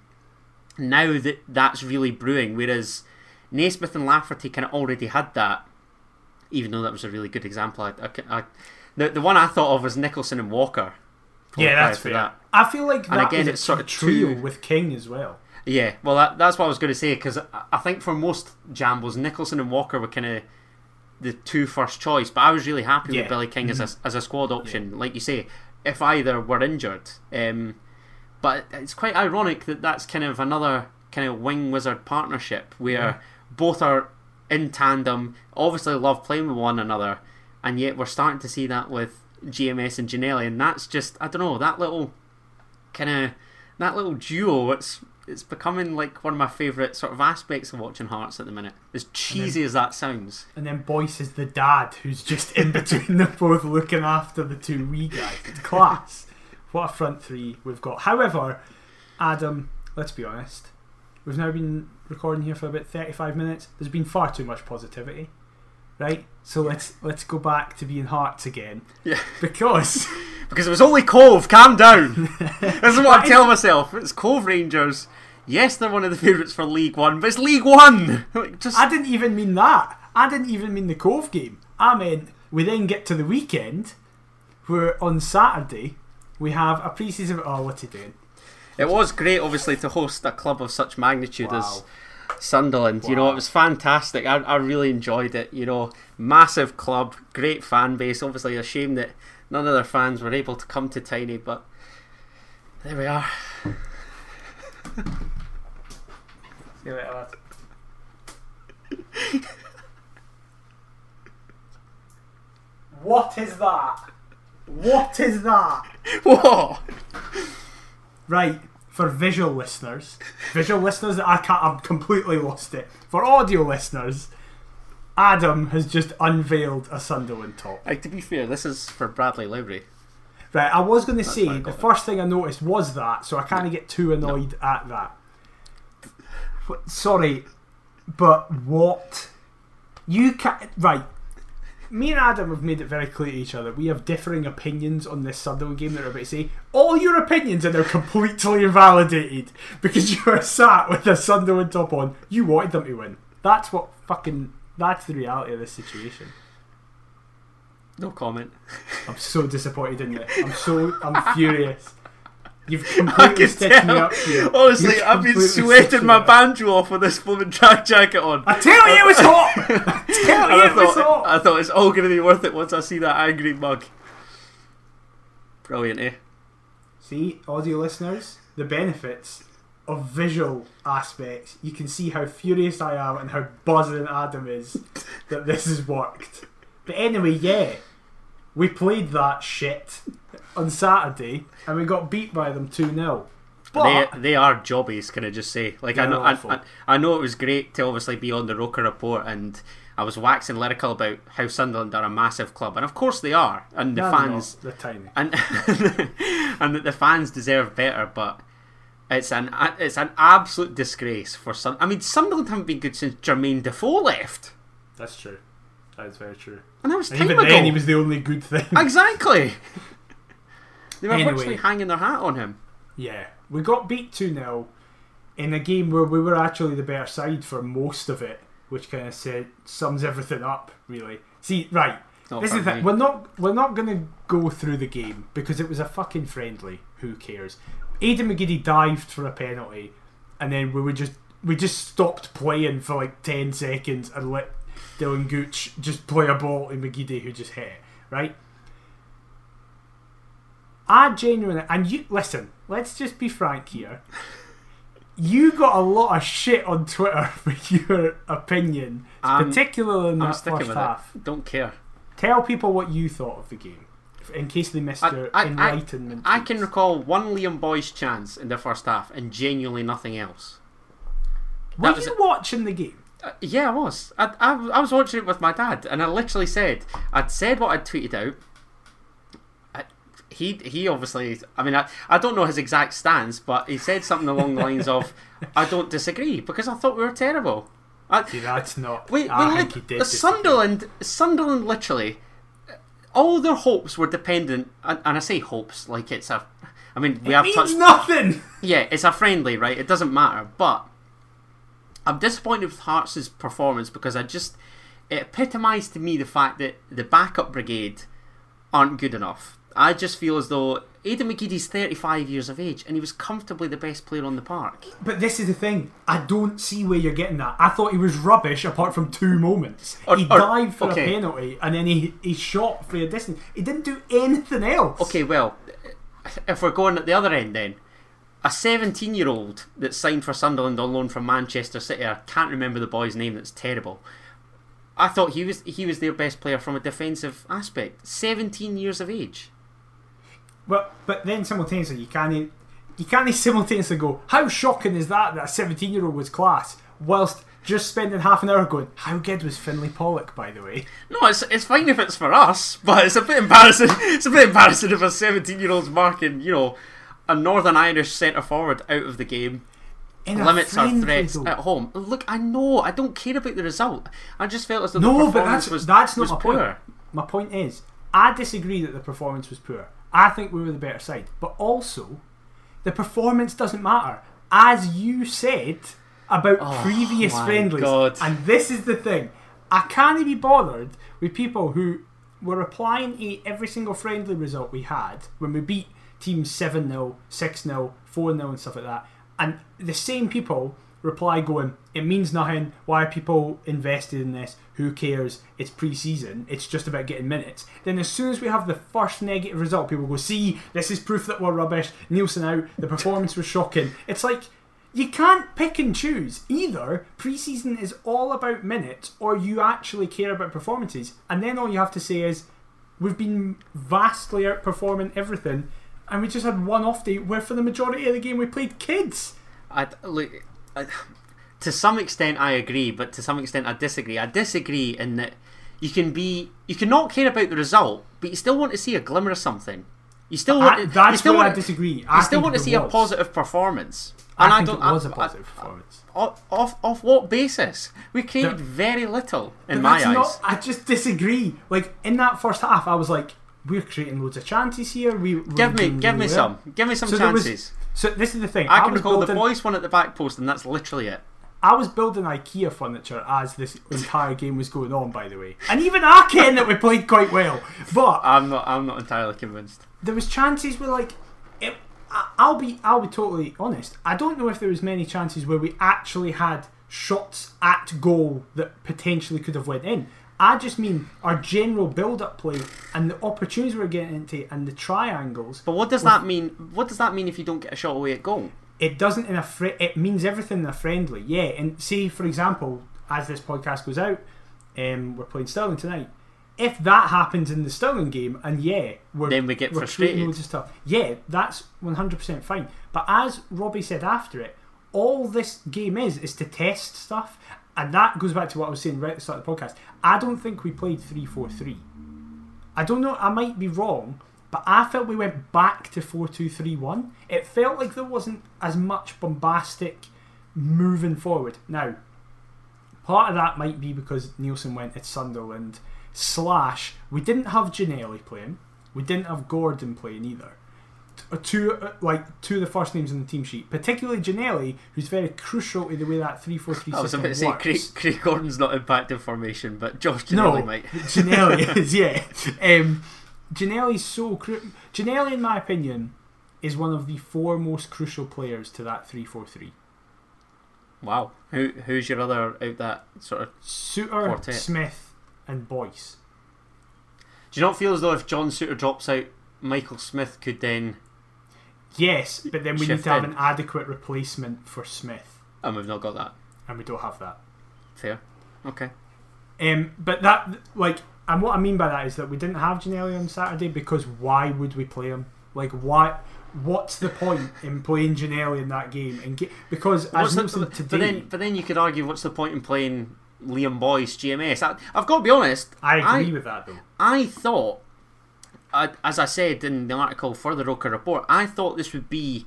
Speaker 2: Now that that's really brewing, whereas Naismith and Lafferty kind of already had that. Even though that was a really good example, I, I, I- the the one I thought of was Nicholson and Walker.
Speaker 1: Yeah, that's fair.
Speaker 2: that.
Speaker 1: I feel like
Speaker 2: And
Speaker 1: that
Speaker 2: again, it's sort of
Speaker 1: trio
Speaker 2: two-
Speaker 1: with King as well.
Speaker 2: Yeah, well, that, that's what I was going to say because I, think for most Jambos, Nicholson and Walker were kind of the two first choice, but I was really happy
Speaker 1: Yeah.
Speaker 2: with Billy King as a as a squad option. Like you say, if either were injured, um, but it's quite ironic that that's kind of another kind of wing wizard partnership where both are in tandem, obviously love playing with one another, and yet we're starting to see that with GMS and Ginnelly, and that's just I don't know that little kind of that little duo. It's it's becoming like one of my favourite sort of aspects of watching Hearts at the minute. As cheesy as that sounds.
Speaker 1: And then Boyce is the dad who's just in between them both looking after the two wee guys. It's class. What a front three we've got. However, Adam, let's be honest, we've now been recording here for about 35 minutes. There's been far too much positivity. Right? So let's let's go back to being Hearts again.
Speaker 2: Yeah. *laughs*
Speaker 1: Because *laughs*
Speaker 2: Because it was only Cove. Calm down. *laughs* this is what I tell myself. It's Cove Rangers. Yes, they're one of the favourites for League One, but it's League One. Like, just
Speaker 1: I didn't even mean that. I didn't even mean the Cove game. I meant we then get to the weekend where on Saturday we have a pre-season. Oh, what's he doing?
Speaker 2: It was great, obviously, to host a club of such magnitude as
Speaker 1: Wow.
Speaker 2: Sunderland. You know, it was fantastic. I, I really enjoyed it. You know, massive club, great fan base. Obviously, a shame that none of their fans were able to come to Tynie, but there we are. *laughs*
Speaker 1: See you later, what is that? What is that? *laughs*
Speaker 2: Whoa!
Speaker 1: Right, for visual listeners, visual listeners, I can't. I'm completely lost it. For audio listeners, Adam has just unveiled a Sunderland top.
Speaker 2: Like, to be fair, this is for Bradley Library.
Speaker 1: Right, I was going to say the
Speaker 2: it.
Speaker 1: first thing I noticed was that, so I can't get too annoyed at that. But- Sorry, but what you can right? Me and Adam have made it very clear to each other we have differing opinions on this Sunderland game that we're about to say. All your opinions are now completely *laughs* invalidated because you are sat with a Sunderland top on. You wanted them to win. That's what fucking. That's the reality of this situation.
Speaker 2: No comment.
Speaker 1: I'm so disappointed in it. I'm so I'm furious. You've completely stitched me up here.
Speaker 2: Honestly,
Speaker 1: You've
Speaker 2: I've been sweating my banjo off with this blooming track jacket on.
Speaker 1: I tell you, *laughs* it was hot. I tell you,
Speaker 2: I
Speaker 1: it was hot.
Speaker 2: I thought it's all going to be worth it once I see that angry mug. Brilliant, eh?
Speaker 1: See, audio listeners, the benefits of visual aspects. You can see how furious I am and how buzzing Adam is that this has worked. But anyway, yeah, we played that shit on Saturday and we got beat by them two 0 But
Speaker 2: they, they are jobbies, can I just say? Like I know, I. I, I know it was great to obviously be on the Roker report, and I was waxing lyrical about how Sunderland are a massive club, and of course they are, and the
Speaker 1: No,
Speaker 2: fans
Speaker 1: they're tiny.
Speaker 2: and *laughs* and that the fans deserve better, but it's an it's an absolute disgrace for some. I mean, Sunderland haven't been good since Jermaine Defoe left,
Speaker 1: That's true. That is very true.
Speaker 2: and that was
Speaker 1: And
Speaker 2: time
Speaker 1: even
Speaker 2: ago.
Speaker 1: then, he was the only good thing.
Speaker 2: exactly. *laughs* They were
Speaker 1: Anyway.
Speaker 2: virtually hanging their hat on him.
Speaker 1: Yeah, we got beat 2 0 in a game where we were actually the better side for most of it, which kind of said sums everything up, really. See, right,
Speaker 2: Not
Speaker 1: this is the thing. We're not we're not going to go through the game because it was a fucking friendly. Who cares? Aidan McGeady dived for a penalty, and then we would just we just stopped playing for like ten seconds and let Lynden Gooch just play a ball to McGeady who just hit it. Right. I genuinely, and you listen. Let's just be frank here. You got a lot of shit on Twitter *laughs* for your opinion,
Speaker 2: I'm-
Speaker 1: particularly in
Speaker 2: I'm
Speaker 1: that first
Speaker 2: with
Speaker 1: half.
Speaker 2: it. Don't care.
Speaker 1: Tell people what you thought of the game, in case they missed
Speaker 2: I-
Speaker 1: your
Speaker 2: I- I-
Speaker 1: enlightenment.
Speaker 2: I
Speaker 1: tweets.
Speaker 2: can recall one Liam Boyce chance in the first half and genuinely nothing else.
Speaker 1: Were
Speaker 2: that
Speaker 1: you watching the game?
Speaker 2: Yeah, I was. I, I, I was watching it with my dad, and I literally said, I'd said what I'd tweeted out. I, he he obviously, I mean, I, I don't know his exact stance, but he said something along the lines of, *laughs* I don't disagree, because I thought we were terrible. I,
Speaker 1: See, that's not.
Speaker 2: Wait,
Speaker 1: I
Speaker 2: wait,
Speaker 1: think he did.
Speaker 2: Sunderland, Sunderland, literally, all their hopes were dependent, and, and I say hopes like it's a, I mean, we
Speaker 1: It
Speaker 2: have
Speaker 1: means
Speaker 2: touched,
Speaker 1: nothing.
Speaker 2: yeah, it's a friendly, right? It doesn't matter, but I'm disappointed with Hearts' performance because I just it epitomised to me the fact that the backup brigade aren't good enough. I just feel as though Aidan McGeady's 35 years of age and he was comfortably the best player on the park.
Speaker 1: But this is the thing. I don't see where you're getting that. I thought he was rubbish apart from two moments.
Speaker 2: Or-
Speaker 1: he
Speaker 2: or-
Speaker 1: dived for
Speaker 2: okay.
Speaker 1: a penalty and then he, he shot for a distance. He didn't do anything else.
Speaker 2: Okay, well, if we're going at the other end then, a 17 year old that signed for Sunderland on loan from Manchester City, I can't remember the boy's name, that's terrible. I thought he was he was their best player from a defensive aspect. 17 years of age.
Speaker 1: But but then simultaneously you can't you can't *laughs* simultaneously go, How shocking is that that a seventeen year old was class whilst just spending half an hour going, How good was Finlay Pollock, by the way?
Speaker 2: No, it's it's fine if it's for us, but it's a bit embarrassing. *laughs* It's a bit embarrassing if a 17 year old's marking, you know, a Northern Irish centre forward out of the game.
Speaker 1: In
Speaker 2: limits our threats
Speaker 1: though.
Speaker 2: at home. Look, I know, I don't care about the result. I just felt as though the
Speaker 1: No, but
Speaker 2: performance
Speaker 1: that's
Speaker 2: was
Speaker 1: that's not
Speaker 2: was
Speaker 1: my
Speaker 2: poor.
Speaker 1: point. My point is, I disagree that the performance was poor. I think we were the better side, but also, the performance doesn't matter, as you said about
Speaker 2: Oh,
Speaker 1: previous friendlies.
Speaker 2: God.
Speaker 1: And this is the thing: I can't be bothered with people who were applying every single friendly result we had when we beat teams seven 0 six 0 four 0 and stuff like that, and the same people reply going, it means nothing. Why are people invested in this? Who cares? It's pre-season. It's just about getting minutes. Then as soon as we have the first negative result, people go, see, this is proof that we're rubbish. Neilson out. The performance was shocking. It's like you can't pick and choose. Either pre-season is all about minutes, or you actually care about performances. And then all you have to say is, we've been vastly outperforming everything, and we just had one off day where for the majority of the game we played kids.
Speaker 2: I look. I, to some extent, I agree, but to some extent, I disagree. I disagree in that you can be, you can not care about the result, but you still want to see a glimmer of something. You still want.
Speaker 1: I,
Speaker 2: you
Speaker 1: that's
Speaker 2: still
Speaker 1: where I
Speaker 2: want,
Speaker 1: disagree.
Speaker 2: You
Speaker 1: I
Speaker 2: still want to see a positive performance,
Speaker 1: I
Speaker 2: and I,
Speaker 1: think
Speaker 2: don't.
Speaker 1: it was
Speaker 2: I-
Speaker 1: a positive performance.
Speaker 2: Off, off, off what basis? We created
Speaker 1: The-
Speaker 2: very little in my eyes.
Speaker 1: not- I just disagree. Like in that first half, I was like, we're creating loads of chances here. We
Speaker 2: give me, give me some, give me some
Speaker 1: So there was-
Speaker 2: chances.
Speaker 1: So this is the thing.
Speaker 2: I can
Speaker 1: was
Speaker 2: recall the
Speaker 1: building,
Speaker 2: boys one at the back post, and that's literally it.
Speaker 1: I was building IKEA furniture as this entire *laughs* game was going on. By the way, and even I ken that we played quite well, but
Speaker 2: I'm not, I'm not entirely convinced.
Speaker 1: there was chances where like it, I'll be I'll be totally honest. I don't know if there was many chances where we actually had shots at goal that potentially could have went in. I just mean our general build-up play and the opportunities we're getting into and the triangles.
Speaker 2: But what does that mean? What does that mean if you don't get a shot away at goal?
Speaker 1: It doesn't in a fri- it means everything in a friendly. Yeah, and say for example, as this podcast goes out, um, we're playing Stirling tonight. If that happens in the Stirling game, and yeah, we're
Speaker 2: Then we get
Speaker 1: we're
Speaker 2: frustrated.
Speaker 1: loads of stuff. Yeah, that's one hundred percent fine. But as Robbie said after it, all this game is is to test stuff, and that goes back to what I was saying right at the start of the podcast. I don't think we played three four three. I don't know. I might be wrong, but I felt we went back to four two three one. It felt like there wasn't as much bombastic moving forward. Now, part of that might be because Neilson went at Sunderland. Slash, we didn't have Ginnelly playing. We didn't have Gordon playing either. Two uh, like two of the first names on the team sheet, particularly Ginnelly, who's very crucial to the way that three four three
Speaker 2: I was
Speaker 1: system
Speaker 2: about to say
Speaker 1: works.
Speaker 2: Craig, Craig Gordon's not impacting formation, but Josh
Speaker 1: Ginnelly
Speaker 2: No, might. *laughs*
Speaker 1: Ginnelly *laughs* is yeah. Um, Ginnelly's so cru- Ginnelly, in my opinion, is one of the four most crucial players to that three four three.
Speaker 2: Wow. Who who's your other out that sort of?
Speaker 1: Souttar,
Speaker 2: Quartet.
Speaker 1: Smith, and Boyce.
Speaker 2: Do you not feel as though if John Souttar drops out, Michael Smith could then,
Speaker 1: Yes, but then we need to have
Speaker 2: in.
Speaker 1: an adequate replacement for Smith,
Speaker 2: and we've not got that.
Speaker 1: and we don't have that.
Speaker 2: Fair. Okay.
Speaker 1: Um, but that, like, and what I mean by that is that we didn't have Ginnelly on Saturday because why would we play him? Like, why? What's the point in playing Ginnelly in that game? And because
Speaker 2: What's
Speaker 1: as
Speaker 2: the-
Speaker 1: today,
Speaker 2: but then, but then you could argue, what's the point in playing Liam Boyce GMS? I, I've got to be honest.
Speaker 1: I agree with that though.
Speaker 2: I thought, I, as I said in the article for the Roker Report, I thought this would be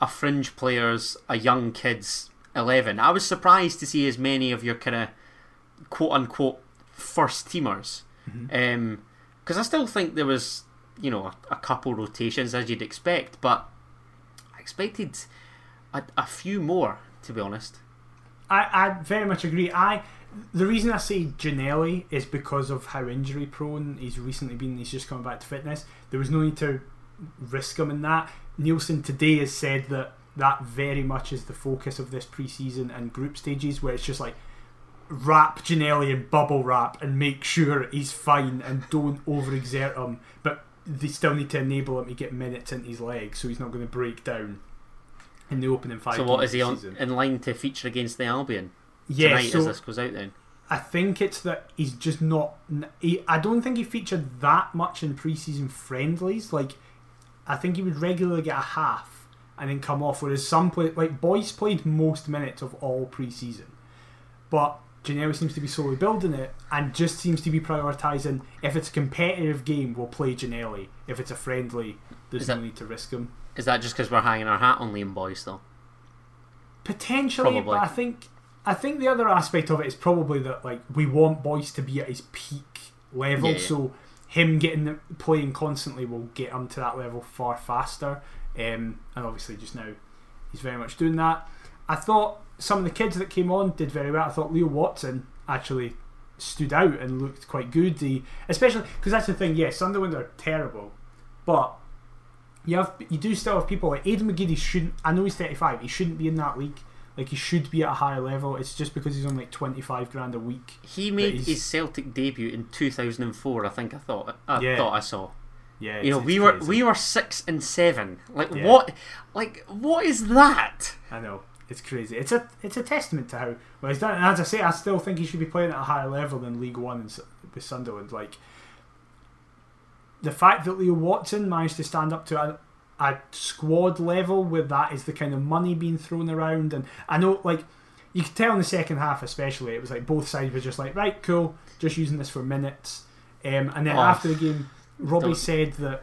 Speaker 2: a fringe players, a young kids eleven. I was surprised to see as many of your kind of quote unquote first teamers, mm-hmm. um, because I still think there was you know a, a couple rotations as you'd expect, but I expected a, a few more to be honest.
Speaker 1: I, I very much agree. I the reason I say Ginnelly is because of how injury prone he's recently been. He's just coming back to fitness. There was no need to risk him in that. Neilson today has said that that very much is the focus of this preseason and group stages, where it's just like wrap Ginnelly in bubble wrap and make sure he's fine and don't overexert him, but they still need to enable him to get minutes into his legs so he's not going to break down in the opening five.
Speaker 2: So what is he on in line to feature against the Albion
Speaker 1: Yeah,
Speaker 2: tonight
Speaker 1: so
Speaker 2: as this goes out? Then
Speaker 1: I think it's that he's just not. He, I don't think he featured that much in preseason friendlies. Like, I think he would regularly get a half and then come off. Whereas some play, like Boyce played most minutes of all preseason, but Ginnelly seems to be slowly building it and just seems to be prioritising. If it's a competitive game, we'll play Ginnelly. If it's a friendly, there's
Speaker 2: Is
Speaker 1: no need to risk him.
Speaker 2: is that just because we're hanging our hat on Liam Boyce though?
Speaker 1: Potentially,
Speaker 2: Probably.
Speaker 1: but I think I think the other aspect of it is probably that like we want Boyce to be at his peak level,
Speaker 2: Yeah, yeah.
Speaker 1: so him getting the, playing constantly will get him to that level far faster. Um, and obviously, just now he's very much doing that. I thought some of the kids that came on did very well. I thought Leo Watson actually stood out and looked quite good. He, especially because that's the thing. Yes, Sunderland are terrible, but you have you do still have people like Aidan McGeady shouldn't. I know he's thirty five. He shouldn't be in that league. Like he should be at a higher level. It's just because he's on like twenty five grand a week.
Speaker 2: He made his Celtic debut in 2004. I think I thought I
Speaker 1: Yeah.
Speaker 2: thought I saw.
Speaker 1: Yeah,
Speaker 2: You know, we were
Speaker 1: crazy.
Speaker 2: we were six and seven. Like
Speaker 1: Yeah.
Speaker 2: what? Like what is that?
Speaker 1: I know it's crazy. It's a it's a testament to how well he's done. And as I say, I still think he should be playing at a higher level than League One and, S- with Sunderland. Like the fact that Leo Watson managed to stand up to a, squad level where that is the kind of money being thrown around, and I know like you could tell in the second half, especially, it was like both sides were just like, right, cool, just using this for minutes. Um, and then
Speaker 2: Oh.
Speaker 1: after the game, Robbie
Speaker 2: Don't.
Speaker 1: said that.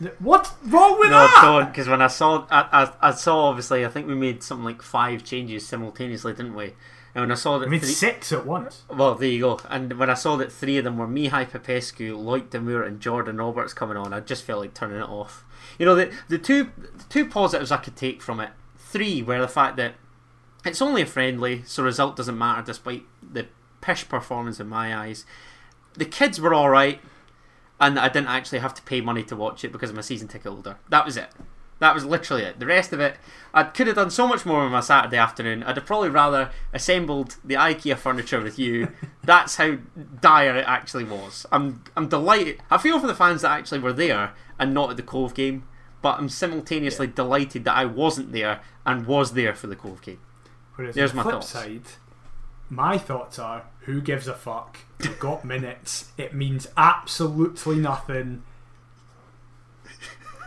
Speaker 1: that what's wrong with
Speaker 2: No,
Speaker 1: that?
Speaker 2: don't because when I saw I, I, I saw obviously I think we made something like five changes simultaneously, didn't we? And when I saw that
Speaker 1: I made
Speaker 2: three,
Speaker 1: six at once.
Speaker 2: well, there you go. And when I saw that three of them were Mihai Popescu, Loïc Damour, and Jordan Roberts coming on, I just felt like turning it off. You know, the the two the two positives I could take from it, three were the fact that it's only a friendly, so result doesn't matter despite the pish performance in my eyes. The kids were all right, and I didn't actually have to pay money to watch it because I'm a season ticket holder. That was it. That was literally it. The rest of it, I could have done so much more on my Saturday afternoon. I'd have probably rather assembled the IKEA furniture with you. *laughs* That's how dire it actually was. I'm I'm delighted. I feel for the fans that actually were there and not at the Cove game, but I'm simultaneously delighted that I wasn't there and was there for the Cove game.
Speaker 1: Whereas
Speaker 2: There's my
Speaker 1: flip
Speaker 2: thoughts.
Speaker 1: side, my thoughts are: who gives a fuck? We've got *laughs* minutes. It means absolutely nothing.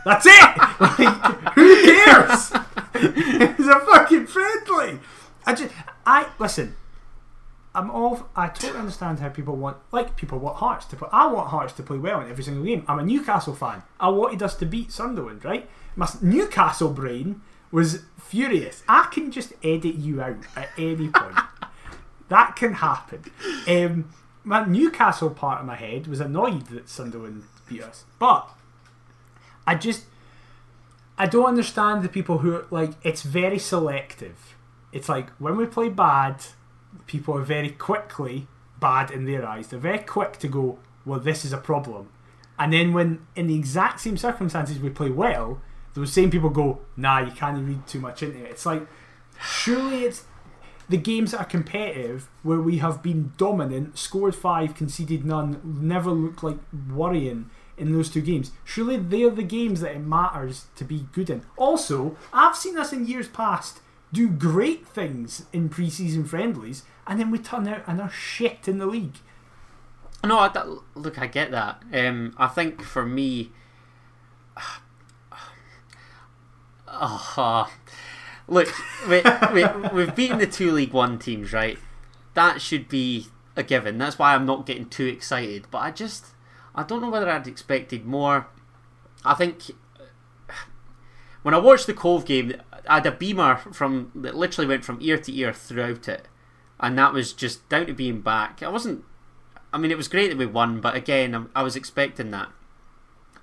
Speaker 1: That's it. Like, who cares? it's a fucking friendly. I just, I listen. I'm all. I totally understand how people want, like people want Hearts to play. I want Hearts to play well in every single game. I'm a Newcastle fan. I wanted us to beat Sunderland, right? My Newcastle brain was furious. I can just edit you out at any point. *laughs* that can happen. Um, my Newcastle part of my head was annoyed that Sunderland beat us, but I just I don't understand the people who like it's very selective. It's like when we play bad, people are very quickly bad in their eyes. They're very quick to go, well, this is a problem. And then when in the exact same circumstances we play well, those same people go, nah, you can't read too much into it. It's like surely it's the games that are competitive where we have been dominant, scored five, conceded none, never looked like worrying in those two games. Surely they're the games that it matters to be good in. Also, I've seen us in years past do great things in pre-season friendlies, and then we turn out and are shit in the league.
Speaker 2: No, I, look, I get that. Um, I think for me, *sighs* uh, look, we, we, *laughs* we've beaten the two League One teams, right? That should be a given. That's why I'm not getting too excited. But I just, I don't know whether I'd expected more. I think when I watched the Cove game, I had a beamer from that literally went from ear to ear throughout it, and that was just down to being back. I wasn't. I mean, it was great that we won, but again, I was expecting that.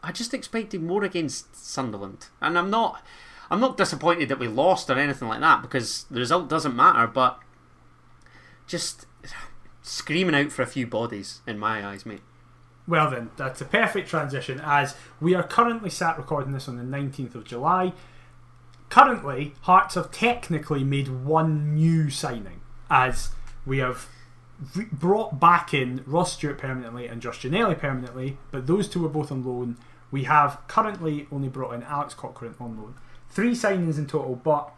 Speaker 2: I just expected more against Sunderland, and I'm not. I'm not disappointed that we lost or anything like that because the result doesn't matter. But just screaming out for a few bodies in my eyes, mate.
Speaker 1: Well, then, that's a perfect transition as we are currently sat recording this on the 19th of July. Currently, Hearts have technically made one new signing as we have re- brought back in Ross Stewart permanently and Josh Ginnelly permanently, but those two were both on loan. We have currently only brought in Alex Cochrane on loan. Three signings in total, but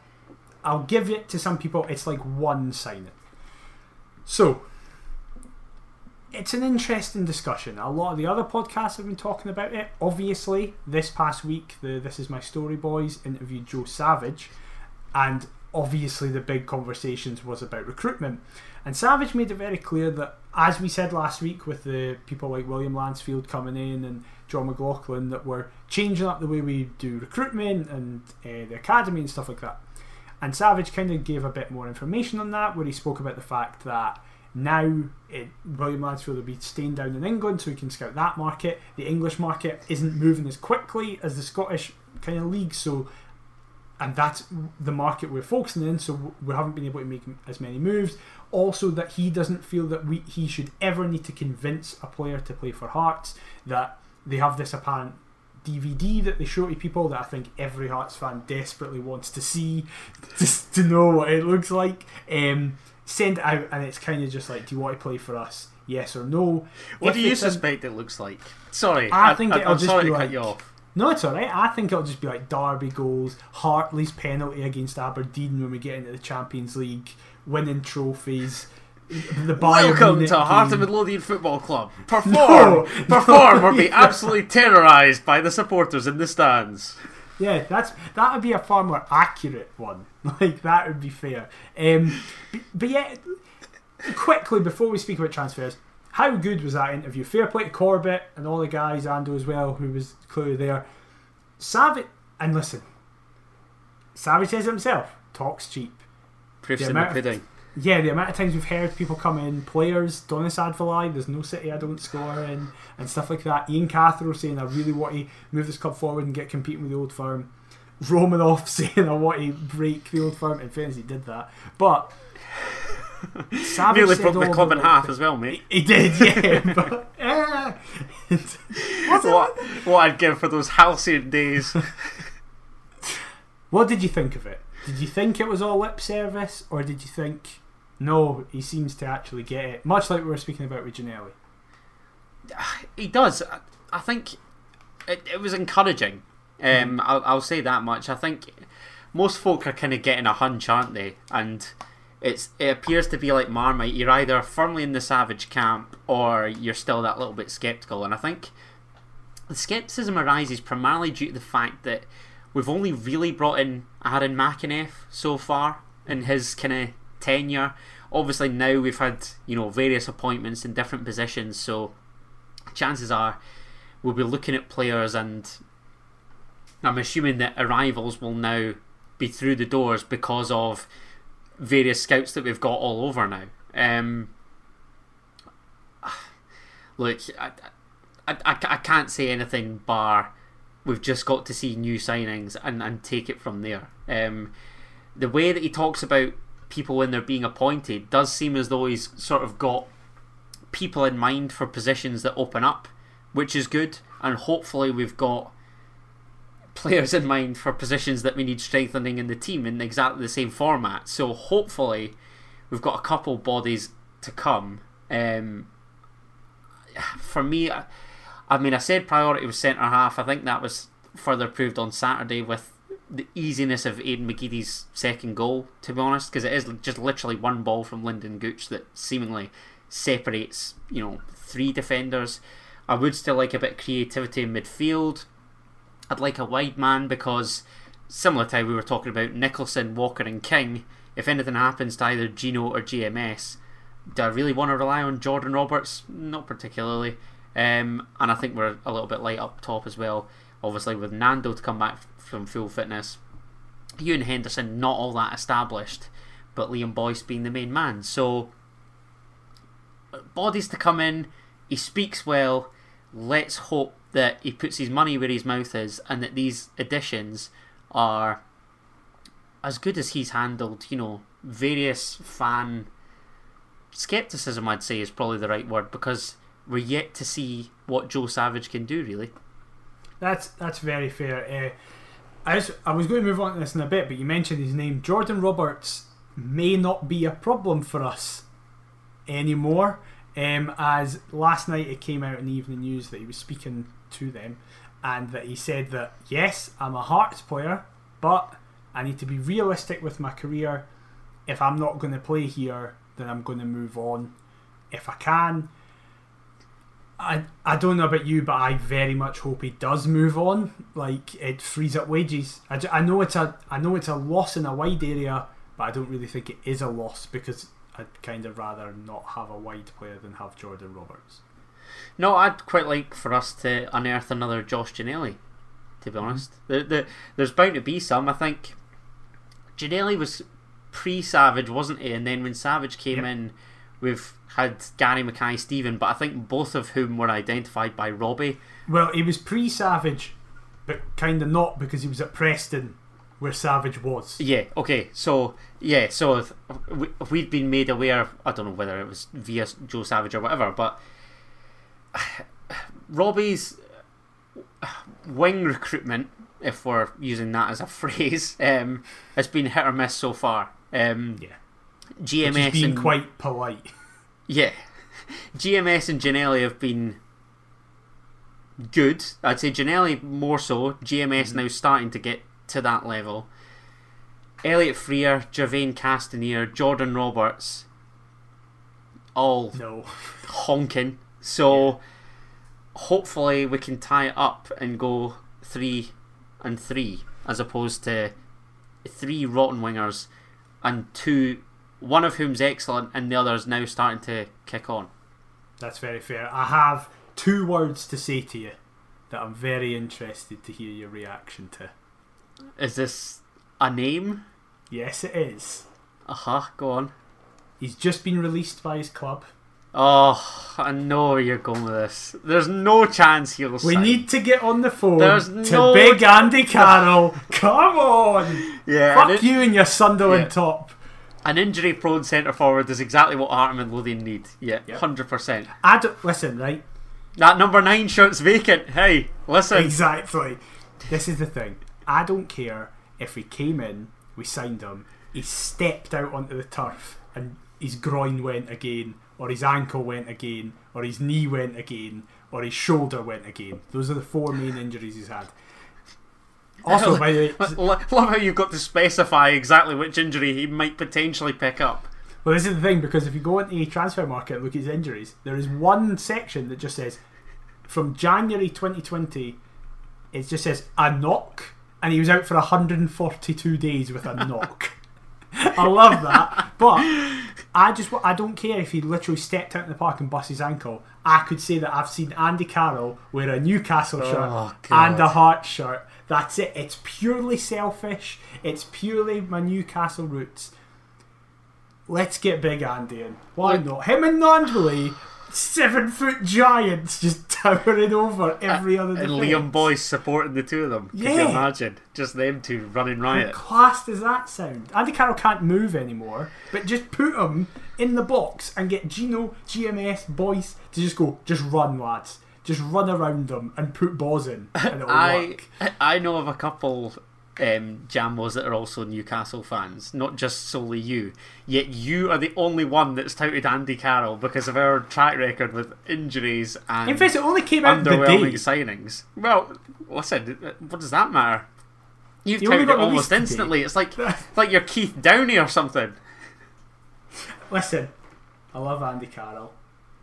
Speaker 1: I'll give it to some people, it's like one signing. So, it's an interesting discussion. A lot of the other podcasts have been talking about it. Obviously, this past week, the This Is My Story Boys interviewed Joe Savage, and obviously, the big conversations was about recruitment. And Savage made it very clear that, as we said last week, with the people like William Lansfield coming in and John McLaughlin, that we're changing up the way we do recruitment and uh, the academy and stuff like that. And Savage kind of gave a bit more information on that, where he spoke about the fact that now it, William Lansfield will be staying down in England, so he can scout that market. The English market isn't moving as quickly as the Scottish kind of league, so and that's the market we're focusing in. So we haven't been able to make as many moves. Also, that he doesn't feel that we he should ever need to convince a player to play for Hearts. That they have this apparent DVD that they show to people that I think every Hearts fan desperately wants to see, *laughs* just to know what it looks like. Um, send it out, and it's kind of just like, do you want to play for us? Yes or no.
Speaker 2: What
Speaker 1: If
Speaker 2: do you suspect it looks like? Sorry,
Speaker 1: I think it'll
Speaker 2: I'm
Speaker 1: just
Speaker 2: sorry
Speaker 1: be
Speaker 2: to cut
Speaker 1: like-
Speaker 2: you off.
Speaker 1: No, it's alright. I think it'll just be like Derby goals, Hartley's penalty against Aberdeen when we get into the Champions League, winning trophies. The Bayern
Speaker 2: Welcome
Speaker 1: Munich
Speaker 2: to Heart of. Midlothian Football Club. Perform,
Speaker 1: No, *laughs*
Speaker 2: perform, or be
Speaker 1: yeah.
Speaker 2: absolutely terrorised by the supporters in the stands.
Speaker 1: Yeah, that's that would be a far more accurate one. *laughs* Like that would be fair. Um, but, but yeah, quickly before we speak about transfers, how good was that interview? Fair play to Corbett and all the guys, Ando as well, who was clearly there. Savage and listen, Savage says it himself, talks cheap.
Speaker 2: Proofs
Speaker 1: The
Speaker 2: in the
Speaker 1: amount of- Yeah, the amount of times we've heard people come in, players, Donis Advalai, there's no city I don't score in, and stuff like that. Ian Cathro saying I really want to move this club forward and get competing with the old firm. Romanov *laughs* saying I want to break the old firm. In fairness, he did that. But Savage
Speaker 2: Nearly broke the club in half as well, mate.
Speaker 1: He did, yeah. *laughs* but, eh. *laughs* it-
Speaker 2: What, what I'd give for those halcyon days.
Speaker 1: What did you think of it? Did you think it was all lip service, or did you think, no, he seems to actually get it? Much like we were speaking about with Ginnelly. *sighs*
Speaker 2: he does. I, I think it, it was encouraging. Um, I'll, I'll say that much. I think most folk are kind of getting a hunch, aren't they? And it's it appears to be like Marmite. You're either firmly in the savage camp or you're still that little bit skeptical. And I think the skepticism arises primarily due to the fact that we've only really brought in Aaron McInnes so far in his kind of tenure. Obviously, now we've had you know various appointments in different positions, so chances are we'll be looking at players, and I'm assuming that arrivals will now be through the doors because of various scouts that we've got all over now. Um, look, I, I, I, can't say anything bar we've just got to see new signings and, and take it from there. Um, the way that he talks about people when they're being appointed does seem as though he's sort of got people in mind for positions that open up, which is good, and hopefully we've got players in mind for positions that we need strengthening in the team in exactly the same format. So hopefully we've got a couple bodies to come. Um, for me, I, mean, I said priority was centre half. I think that was further proved on Saturday with the easiness of Aidan McGeady's second goal, to be honest, because it is just literally one ball from Lynden Gooch that seemingly separates, you know, three defenders. I would still like a bit of creativity in midfield. I'd like a wide man because, similar to how we were talking about Nicholson, Walker, and King, if anything happens to either Gino or GMS, do I really want to rely on Jordan Roberts? Not particularly. Um, and I think we're a little bit light up top as well. Obviously, with Nando to come back from full fitness, Euan Henderson not all that established, but Liam Boyce being the main man. So, bodies to come in. He speaks well. Let's hope that he puts his money where his mouth is, and that these additions are as good as he's handled. You know, various fan skepticism, I'd say, is probably the right word because we're yet to see what Joe Savage can do. Really,
Speaker 1: That's that's very fair. Uh, I was, I was going to move on to this in a bit, but you mentioned his name. Jordan Roberts may not be a problem for us anymore. Um, as last night it came out in the evening news that he was speaking to them, and that he said that yes, I'm a Hearts player, but I need to be realistic with my career. If I'm not going to play here, then I'm going to move on if I can. I, I don't know about you, but I very much hope he does move on. Like it frees up wages. I, I know it's a I know it's a loss in a wide area, but I don't really think it is a loss because I'd kind of rather not have a wide player than have Jordan Roberts.
Speaker 2: No, I'd quite like for us to unearth another Josh Ginnelly. To be mhm. honest, there, there, there's bound to be some. I think Ginnelly was pre-Savage, wasn't he? And then when Savage came
Speaker 1: Yep.
Speaker 2: in, we've had Gary Mackay, Stephen, but I think both of whom were identified by Robbie.
Speaker 1: Well, he was pre-Savage, but kind of not because he was at Preston, where Savage was.
Speaker 2: Yeah. Okay. So yeah. So if we- if we'd been made aware, I don't know whether it was via Joe Savage or whatever, but *sighs* Robbie's wing recruitment, if we're using that as a *laughs* phrase, um, has been hit or miss so far. Um,
Speaker 1: Yeah,
Speaker 2: GMS
Speaker 1: being
Speaker 2: and
Speaker 1: quite polite. *laughs*
Speaker 2: yeah, GMS and Ginnelly have been good. I'd say Ginnelly more so. GMS now starting to get to that level. Elliott Frear, Jervain Castanier, Jordan Roberts, all
Speaker 1: No,
Speaker 2: honking. So hopefully we can tie it up and go three and three as opposed to three rotten wingers and two one of whom's excellent and the other's now starting to kick on.
Speaker 1: that's very fair. I have two words to say to you that I'm very interested to hear your reaction to.
Speaker 2: Is this a name?
Speaker 1: Yes, it is.
Speaker 2: Uh huh, go on.
Speaker 1: He's just been released by his club.
Speaker 2: Oh, I know where you're going with this. There's no chance he'll
Speaker 1: We
Speaker 2: sign.
Speaker 1: need to get on the phone
Speaker 2: There's
Speaker 1: to
Speaker 2: no-
Speaker 1: Big Andy Carroll. Come on!
Speaker 2: yeah,
Speaker 1: Fuck you and your Sunderland
Speaker 2: Yeah.
Speaker 1: top.
Speaker 2: an injury prone centre forward is exactly what Heart of Midlothian need. Yeah,
Speaker 1: Yep.
Speaker 2: 100%.
Speaker 1: I don't, listen, right?
Speaker 2: That number nine shirt's vacant. Hey, listen.
Speaker 1: Exactly. This is the thing. I don't care if he came in, we signed him, he stepped out onto the turf and his groin went again, or his ankle went again, or his knee went again, or his shoulder went again. Those are the four main injuries he's had. Also, *laughs* by the way,
Speaker 2: Love how you've got to specify exactly which injury he might potentially pick up.
Speaker 1: Well, this is the thing because if you go into a transfer market and look at his injuries, there is one section that just says from January 2020, it just says a knock, and he was out for 142 days with a knock. *laughs* I love that, but I just I don't care if he literally stepped out in the park and bust his ankle. I could say that I've seen Andy Carroll wear a Newcastle shirt
Speaker 2: Oh,
Speaker 1: and a Hearts shirt. That's it. It's purely selfish. It's purely my Newcastle roots. Let's get Big Andy in. Why
Speaker 2: Look-
Speaker 1: not? Him and Nandwilly, seven foot giants just *laughs* towering over every other
Speaker 2: And
Speaker 1: defence.
Speaker 2: Liam Boyce supporting the two of them. Yeah. Can you imagine? Just them two running riot.
Speaker 1: How class does that sound? Andy Carroll can't move anymore, but just put him in the box and get Gino, GMS, Boyce to just go, just run, lads. Just run around them and put balls in, and it'll *laughs*
Speaker 2: I
Speaker 1: work. *laughs*
Speaker 2: I know of a couple um, Jambos that are also Newcastle fans, not just solely you. Yet you are the only one that's touted Andy Carroll because of our track record with injuries and
Speaker 1: In fact, it only came out
Speaker 2: underwhelming signings. Well, listen, what does that matter? You've
Speaker 1: You
Speaker 2: touted it almost
Speaker 1: today.
Speaker 2: instantly. It's like it's *laughs* like you're Keith Downie or something.
Speaker 1: Listen, I love Andy Carroll.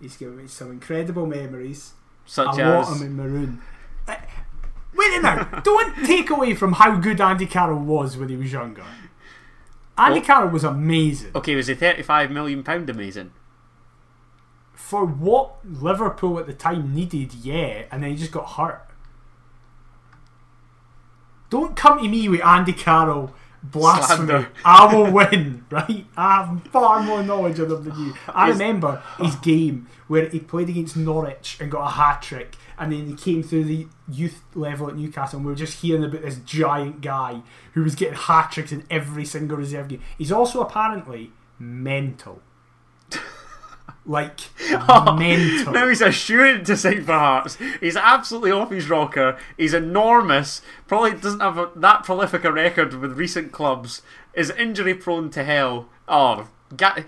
Speaker 1: He's given me some incredible memories.
Speaker 2: Such
Speaker 1: I want
Speaker 2: as
Speaker 1: him in maroon. A minute! Don't take away from how good Andy Carroll was when he was younger. Andy
Speaker 2: Oh.
Speaker 1: Carroll was amazing.
Speaker 2: okay, was he thirty-five million pound amazing?
Speaker 1: For what Liverpool at the time needed, yeah, and then he just got hurt. Don't come to me with Andy Carroll blasphemy.
Speaker 2: Slander.
Speaker 1: I will win, right? I have far more knowledge of him than you. I
Speaker 2: Is-
Speaker 1: remember his *sighs* game where he played against Norwich and got a hat trick, and then he came through the youth level at Newcastle, and we were just hearing about this giant guy who was getting hat tricks in every single reserve game. He's also apparently mental. Like *laughs* oh, mental.
Speaker 2: Now he's a shoe to sign for Hearts. He's absolutely off his rocker. He's enormous. Probably doesn't have a, that prolific a record with recent clubs. Is injury prone to hell. Oh, get,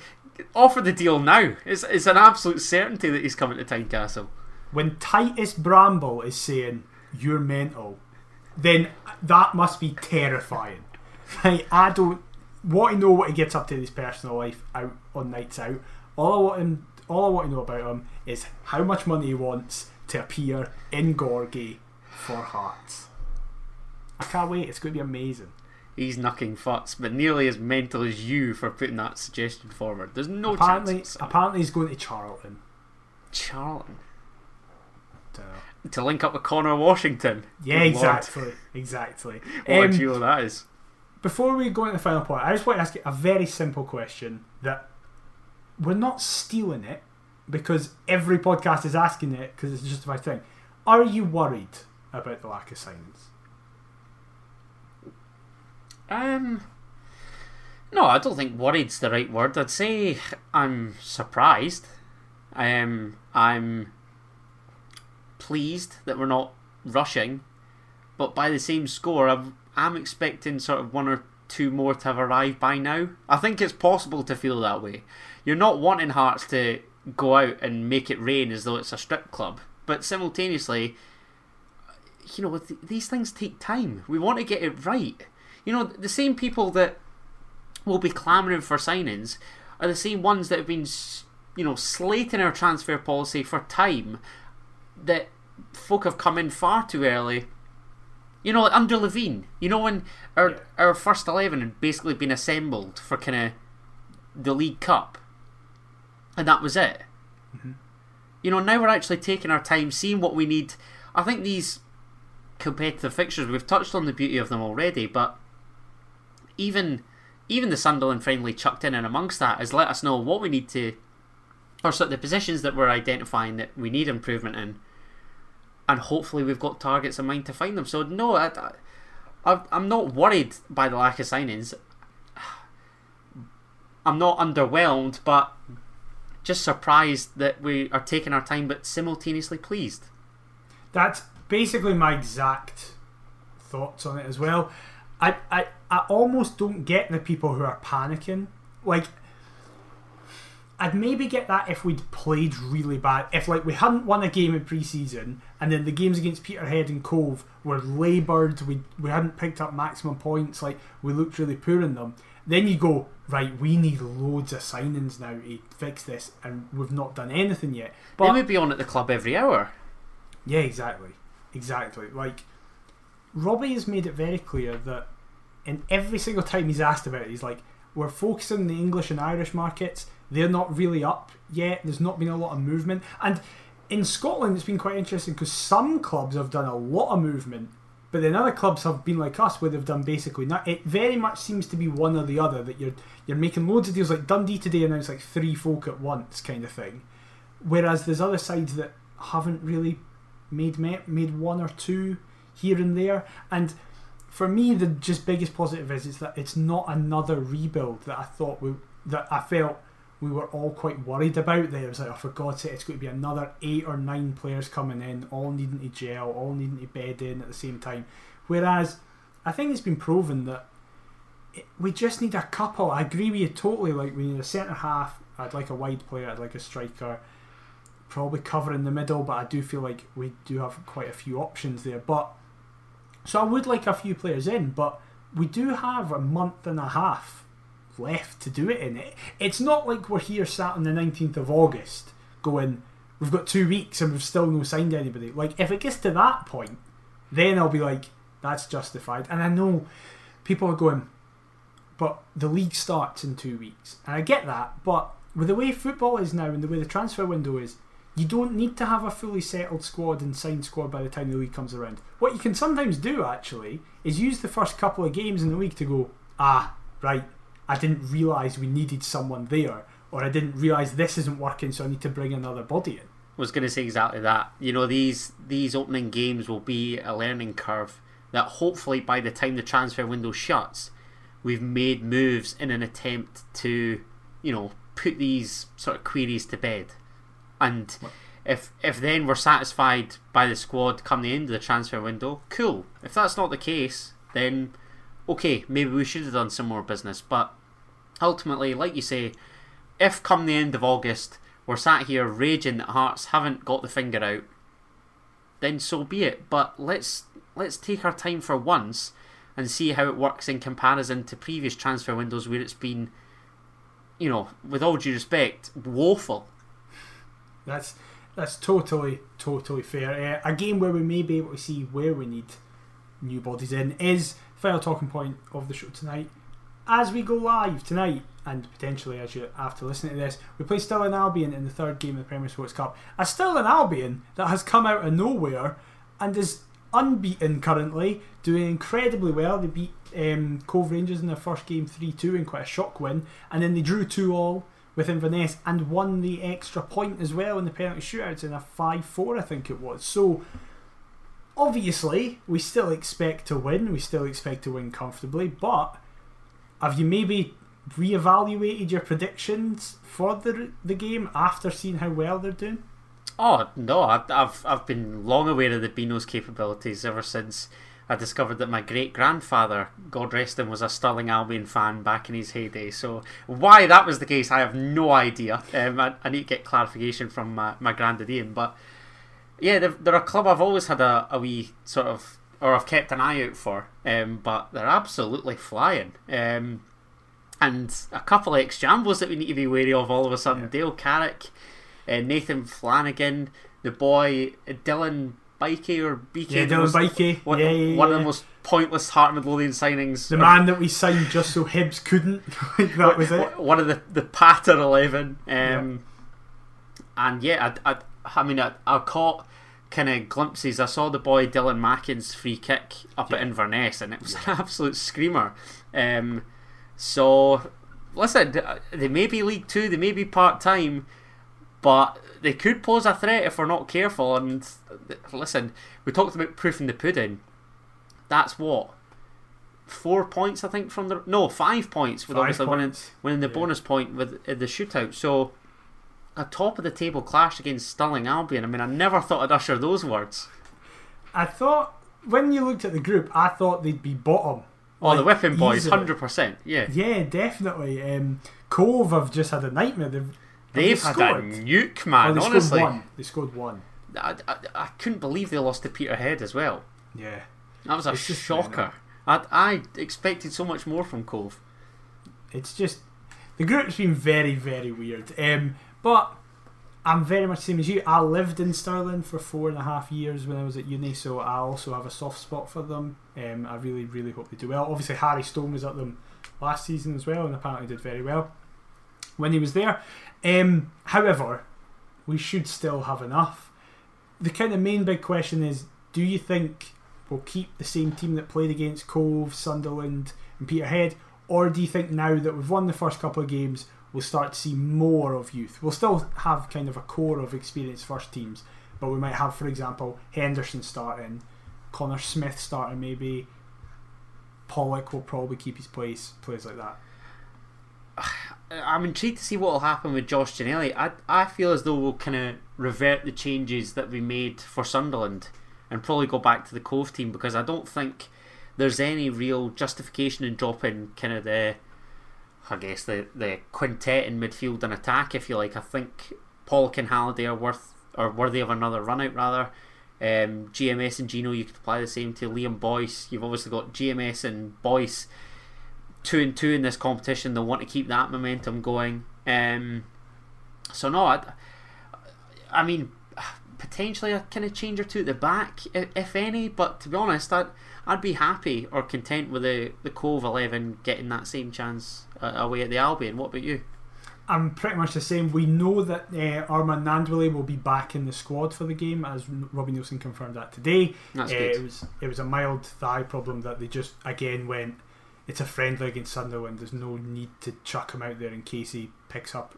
Speaker 2: offer the deal now. It's, it's an absolute certainty that he's coming to Tynecastle.
Speaker 1: when Titus Bramble is saying you're mental, then that must be terrifying. Right? I don't want to know what he gets up to in his personal life out on nights out. All I want him, all I want to know about him is how much money he wants to appear in Gorgie for Hearts. I can't wait. It's going to be amazing.
Speaker 2: He's knocking futs, but nearly as mental as you for putting that suggestion forward. There's no
Speaker 1: apparently,
Speaker 2: chance.
Speaker 1: apparently he's going to Charlton.
Speaker 2: Charlton. To link up with Conor Washington.
Speaker 1: yeah,
Speaker 2: Good lord.
Speaker 1: exactly, exactly.
Speaker 2: What
Speaker 1: Um,
Speaker 2: a duo that is.
Speaker 1: Before we go into the final point, I just want to ask you a very simple question that we're not stealing it because every podcast is asking it because it's just my thing. Are you worried about the lack of signings?
Speaker 2: Um, no, I don't think worried's the right word. I'd say I'm surprised. Um, I'm pleased that we're not rushing, but by the same score, I'm, I'm expecting sort of one or two more to have arrived by now. I think it's possible to feel that way. You're not wanting Hearts to go out and make it rain as though it's a strip club, but simultaneously, you know, th- these things take time. We want to get it right. You know, the same people that will be clamouring for signings are the same ones that have been, you know, slating our transfer policy for time that folk have come in far too early. You know, like under Levein, you know, when our
Speaker 1: Yeah.
Speaker 2: our first eleven had basically been assembled for kind of the League Cup, and that was it. Mm-hmm. You know, now we're actually taking our time, seeing what we need. I think these competitive fixtures, we've touched on the beauty of them already, but even even the Sunderland friendly chucked in and amongst that has let us know what we need to, or sort of the positions that we're identifying that we need improvement in, and hopefully we've got targets in mind to find them. So no, I, I, I'm not worried by the lack of signings. I'm not underwhelmed, but just surprised that we are taking our time, but simultaneously pleased.
Speaker 1: That's basically my exact thoughts on it as well. I, I, I almost don't get the people who are panicking. Like, I'd maybe get that if we'd played really bad. If like we hadn't won a game in pre-season, and then the games against Peterhead and Cove were laboured, we we hadn't picked up maximum points, like we looked really poor in them. Then you go right. We need loads of signings now to fix this, and we've not done anything yet.
Speaker 2: they
Speaker 1: But
Speaker 2: may be on at the club every hour.
Speaker 1: yeah, exactly. Exactly. Like, Robbie has made it very clear that in every single time he's asked about it, he's like, we're focusing on the English and Irish markets. They're not really up yet. There's not been a lot of movement. And in Scotland, it's been quite interesting because some clubs have done a lot of movement, but then other clubs have been like us where they've done basically not. It very much seems to be one or the other that you're you're making loads of deals. Like Dundee today announced like three folk at once kind of thing, whereas there's other sides that haven't really made made one or two here and there. And for me, the just biggest positive is is that it's not another rebuild that I thought we that I felt we were all quite worried about. There it was like, oh, for God's sake, it's going to be another eight or nine players coming in, all needing to gel, all needing to bed in at the same time. Whereas I think it's been proven that it, we just need a couple. I agree with you totally. Like we need a centre half. I'd like a wide player. I'd like a striker. Probably cover in the middle, but I do feel like we do have quite a few options there. But so I would like a few players in, but we do have a month and a half left to do it in. It it's not like we're here sat on the nineteenth of August going. We've got two weeks and we've still no signed anybody. Like if it gets to that point, then I'll be like, that's justified. And I know people are going, but the league starts in two weeks. And I get that, but with the way football is now and the way the transfer window is, you don't need to have a fully settled squad and signed squad by the time the league comes around. What you can sometimes do actually is use the first couple of games in the league to go, ah, right, I didn't realise we needed someone there, or I didn't realise this isn't working, so I need to bring another body in.
Speaker 2: I was going to say exactly that. You know, these these opening games will be a learning curve that hopefully by the time the transfer window shuts, we've made moves in an attempt to, you know, put these sort of queries to bed. And if if then we're satisfied by the squad come the end of the transfer window, cool. If that's not the case, then okay, maybe we should have done some more business. But ultimately, like you say, if come the end of August we're sat here raging that Hearts haven't got the finger out, then so be it. But let's let's take our time for once and see how it works in comparison to previous transfer windows where it's been, you know, with all due respect, woeful.
Speaker 1: That's that's totally totally fair. Uh, a game where we may be able to see where we need new bodies in is final talking point of the show tonight. As we go live tonight, and potentially as you after listening to this, we play Stirling Albion in the third game of the Premier Sports Cup. A Stirling Albion that has come out of nowhere and is unbeaten currently, doing incredibly well. They beat um, Cove Rangers in their first game 3 2 in quite a shock win, and then they drew 2 all with Inverness and won the extra point as well in the penalty shootouts in a 5 4, I think it was. So, obviously, we still expect to win, we still expect to win comfortably, but have you maybe re-evaluated your predictions for the the game after seeing how well they're doing?
Speaker 2: Oh no, I've I've been long aware of the Binos' capabilities ever since I discovered that my great grandfather, God rest him, was a Stirling Albion fan back in his heyday. So why that was the case, I have no idea. Um, I, I, need to get clarification from my, my granddad Ian. But yeah, they're, they're a club I've always had a, a wee sort of, or I've kept an eye out for. Um, but they're absolutely flying. Um, and a couple of ex jambos that we need to be wary of all of a sudden. Yeah. Dale Carrick, uh, Nathan Flanagan, the boy uh, Dylan Bikey or BK.
Speaker 1: Yeah, Dylan Bikey.
Speaker 2: One,
Speaker 1: yeah, yeah,
Speaker 2: one
Speaker 1: yeah.
Speaker 2: of the most pointless Heart Midlothian signings.
Speaker 1: The man that we signed just so Hibs couldn't. *laughs* that was it.
Speaker 2: One of the the patter eleven. Um, and yeah, I, I, I mean, I, I caught kind of glimpses. I saw the boy Dylan Mackin's free kick up at Inverness, and it was an absolute screamer. Um, so, listen, they may be League Two, they may be part time, but they could pose a threat if we're not careful. And listen, we talked about proofing the pudding. That's what four points, I think, from the no five points with
Speaker 1: Five
Speaker 2: obviously winning,
Speaker 1: points.
Speaker 2: winning the
Speaker 1: Yeah.
Speaker 2: bonus point with uh, the shootout. So. A top of the table clash against Stirling Albion. I mean, I never thought I'd usher those words.
Speaker 1: I thought when you looked at the group, I thought they'd be bottom.
Speaker 2: Oh, the Whipping Boys, hundred percent. Yeah,
Speaker 1: Yeah, definitely. Um, Cove have just had a nightmare. They've,
Speaker 2: they've had
Speaker 1: scored.
Speaker 2: a nuke, man.
Speaker 1: they
Speaker 2: honestly,
Speaker 1: scored one. They scored one.
Speaker 2: I, I, I couldn't believe they lost to Peterhead as well.
Speaker 1: Yeah.
Speaker 2: That was a
Speaker 1: It's
Speaker 2: shocker. I, I expected so much more from Cove.
Speaker 1: It's just the group's been very, very weird. Um, but I'm very much the same as you. I lived in Stirling for four and a half years when I was at uni, so I also have a soft spot for them. Um, I really, really hope they do well. Obviously, Harry Stone was at them last season as well, and apparently did very well when he was there. Um, however, we should still have enough. The kind of main big question is: Do you think we'll keep the same team that played against Cove, Sunderland, and Peterhead, or do you think now that we've won the first couple of games, we'll start to see more of youth? We'll still have kind of a core of experienced first teams, but we might have, for example, Henderson starting, Connor Smith starting, maybe. Pollock will probably keep his place, players like that. *sighs*
Speaker 2: I'm intrigued to see what will happen with Josh Ginnelly. I, I feel as though we'll kind of revert the changes that we made for Sunderland and probably go back to the Cove team because I don't think there's any real justification in dropping kind of the, I guess the the quintet in midfield and attack, if you like. I think Pollock and Halliday are worth or worthy of another run out rather. Um, GMS and Gino, you could apply the same to Liam Boyce. You've obviously got GMS and Boyce two and two in this competition. They'll want to keep that momentum going. Um, so no, I, I mean, potentially a kind of change or two at the back, if, any. But to be honest, I'd, I'd be happy or content with the the Cove eleven getting that same chance uh, away at the Albion. What about you?
Speaker 1: I'm pretty much the same. We know that uh, Armand will be back in the squad for the game, as Robbie Neilson confirmed that today.
Speaker 2: That's
Speaker 1: Uh,
Speaker 2: good.
Speaker 1: It was it was a mild thigh problem that they just again went. It's a friendly against Sunderland. There's no need to chuck him out there in case he picks up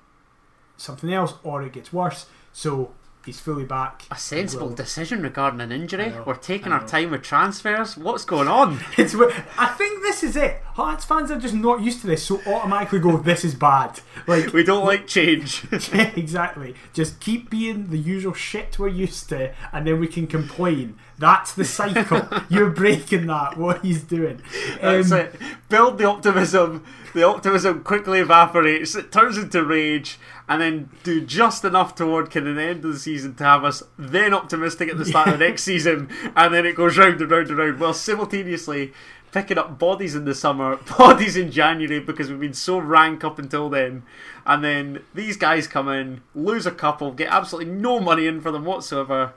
Speaker 1: something else or it gets worse. So he's fully back.
Speaker 2: A sensible decision regarding an injury.
Speaker 1: Know,
Speaker 2: We're taking our time with transfers. What's going on? *laughs*
Speaker 1: It's, I think this is it. Hearts fans are just not used to this, so automatically go, "This is bad." Like *laughs*
Speaker 2: we don't like change. *laughs*
Speaker 1: Yeah, exactly. Just keep being the usual shit we're used to, and then we can complain. That's the cycle. You're breaking that. What he's doing.
Speaker 2: That's
Speaker 1: Um,
Speaker 2: it. Build the optimism. The optimism quickly evaporates. It turns into rage, and then do just enough toward kind of the end of the season to have us then optimistic at the start of the next *laughs* season, and then it goes round and round and round. While simultaneously picking up bodies in the summer, *laughs* bodies in January because we've been so rank up until then, and then these guys come in, lose a couple, get absolutely no money in for them whatsoever.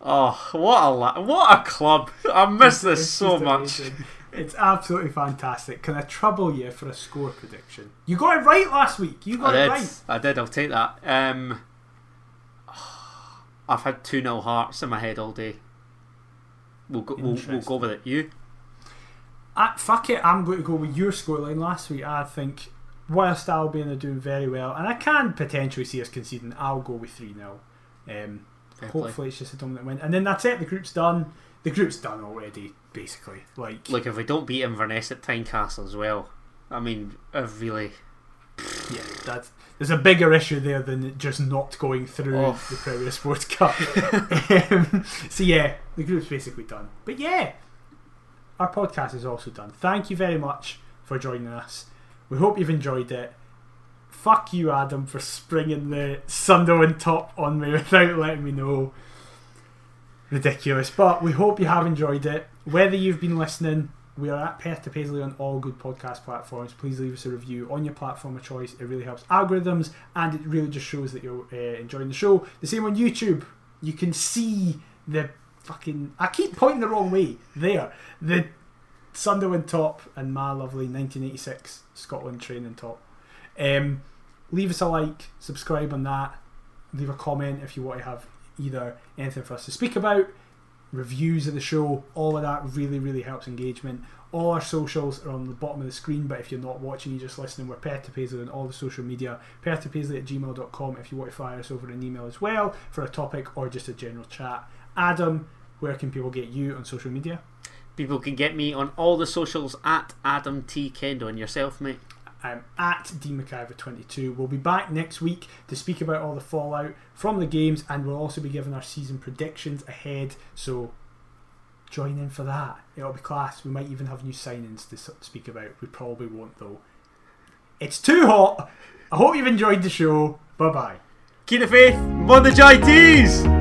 Speaker 2: Oh, what a la- what a club! I miss this so much.
Speaker 1: amazing. *laughs* It's absolutely fantastic. Can I trouble you for a score prediction? You got it right last week. You got
Speaker 2: I
Speaker 1: it
Speaker 2: did.
Speaker 1: right.
Speaker 2: I did. I'll take that. Um, *sighs* I've had two 0 hearts in my head all day. We'll go. We'll, we'll go with it. You?
Speaker 1: Ah, fuck it. I'm going to go with your scoreline last week. I think whilst Albion are doing very well, and I can potentially see us conceding, I'll go with three 0 um,
Speaker 2: play.
Speaker 1: Hopefully, it's just a dominant win, and then that's it. The group's done. The group's done already, basically. Like,
Speaker 2: Look, if we don't beat Inverness at Tynecastle as well, I mean, I've really.
Speaker 1: yeah, that's there's a bigger issue there than just not going through
Speaker 2: Oh.
Speaker 1: the Premier Sports Cup. *laughs* um, so yeah, the group's basically done. But yeah, our podcast is also done. Thank you very much for joining us. We hope you've enjoyed it. Fuck you, Adam, for springing the Sunderland top on me *laughs* without letting me know. Ridiculous. But we hope you have enjoyed it. Whether you've been listening, we are at Perth to Paisley on all good podcast platforms. Please leave us a review on your platform of choice. It really helps algorithms and it really just shows that you're uh, enjoying the show. The same on YouTube. You can see the fucking. I keep pointing the wrong way. There. The Sunderland top and my lovely 1986 Scotland training top. Um, leave us a like, subscribe on that, leave a comment if you want to have either anything for us to speak about, reviews of the show, all of that really, really helps engagement. All our socials are on the bottom of the screen, but if you're not watching, you're just listening, we're Perth Paisley on all the social media, Perth to Paisley at gmail.com if you want to fire us over an email as well for a topic or just a general chat. Adam, where can people get you on social media?
Speaker 2: People can get me on all the socials at Adam T Kendo and yourself, mate.
Speaker 1: I'm at dmcIver22. We'll be back next week to speak about all the fallout from the games, and we'll also be giving our season predictions ahead. So join in for that. It'll be class. We might even have new signings to speak about. We probably won't though. It's too hot. I hope you've enjoyed the show. Bye bye.
Speaker 2: Keep the faith, Jai Tees!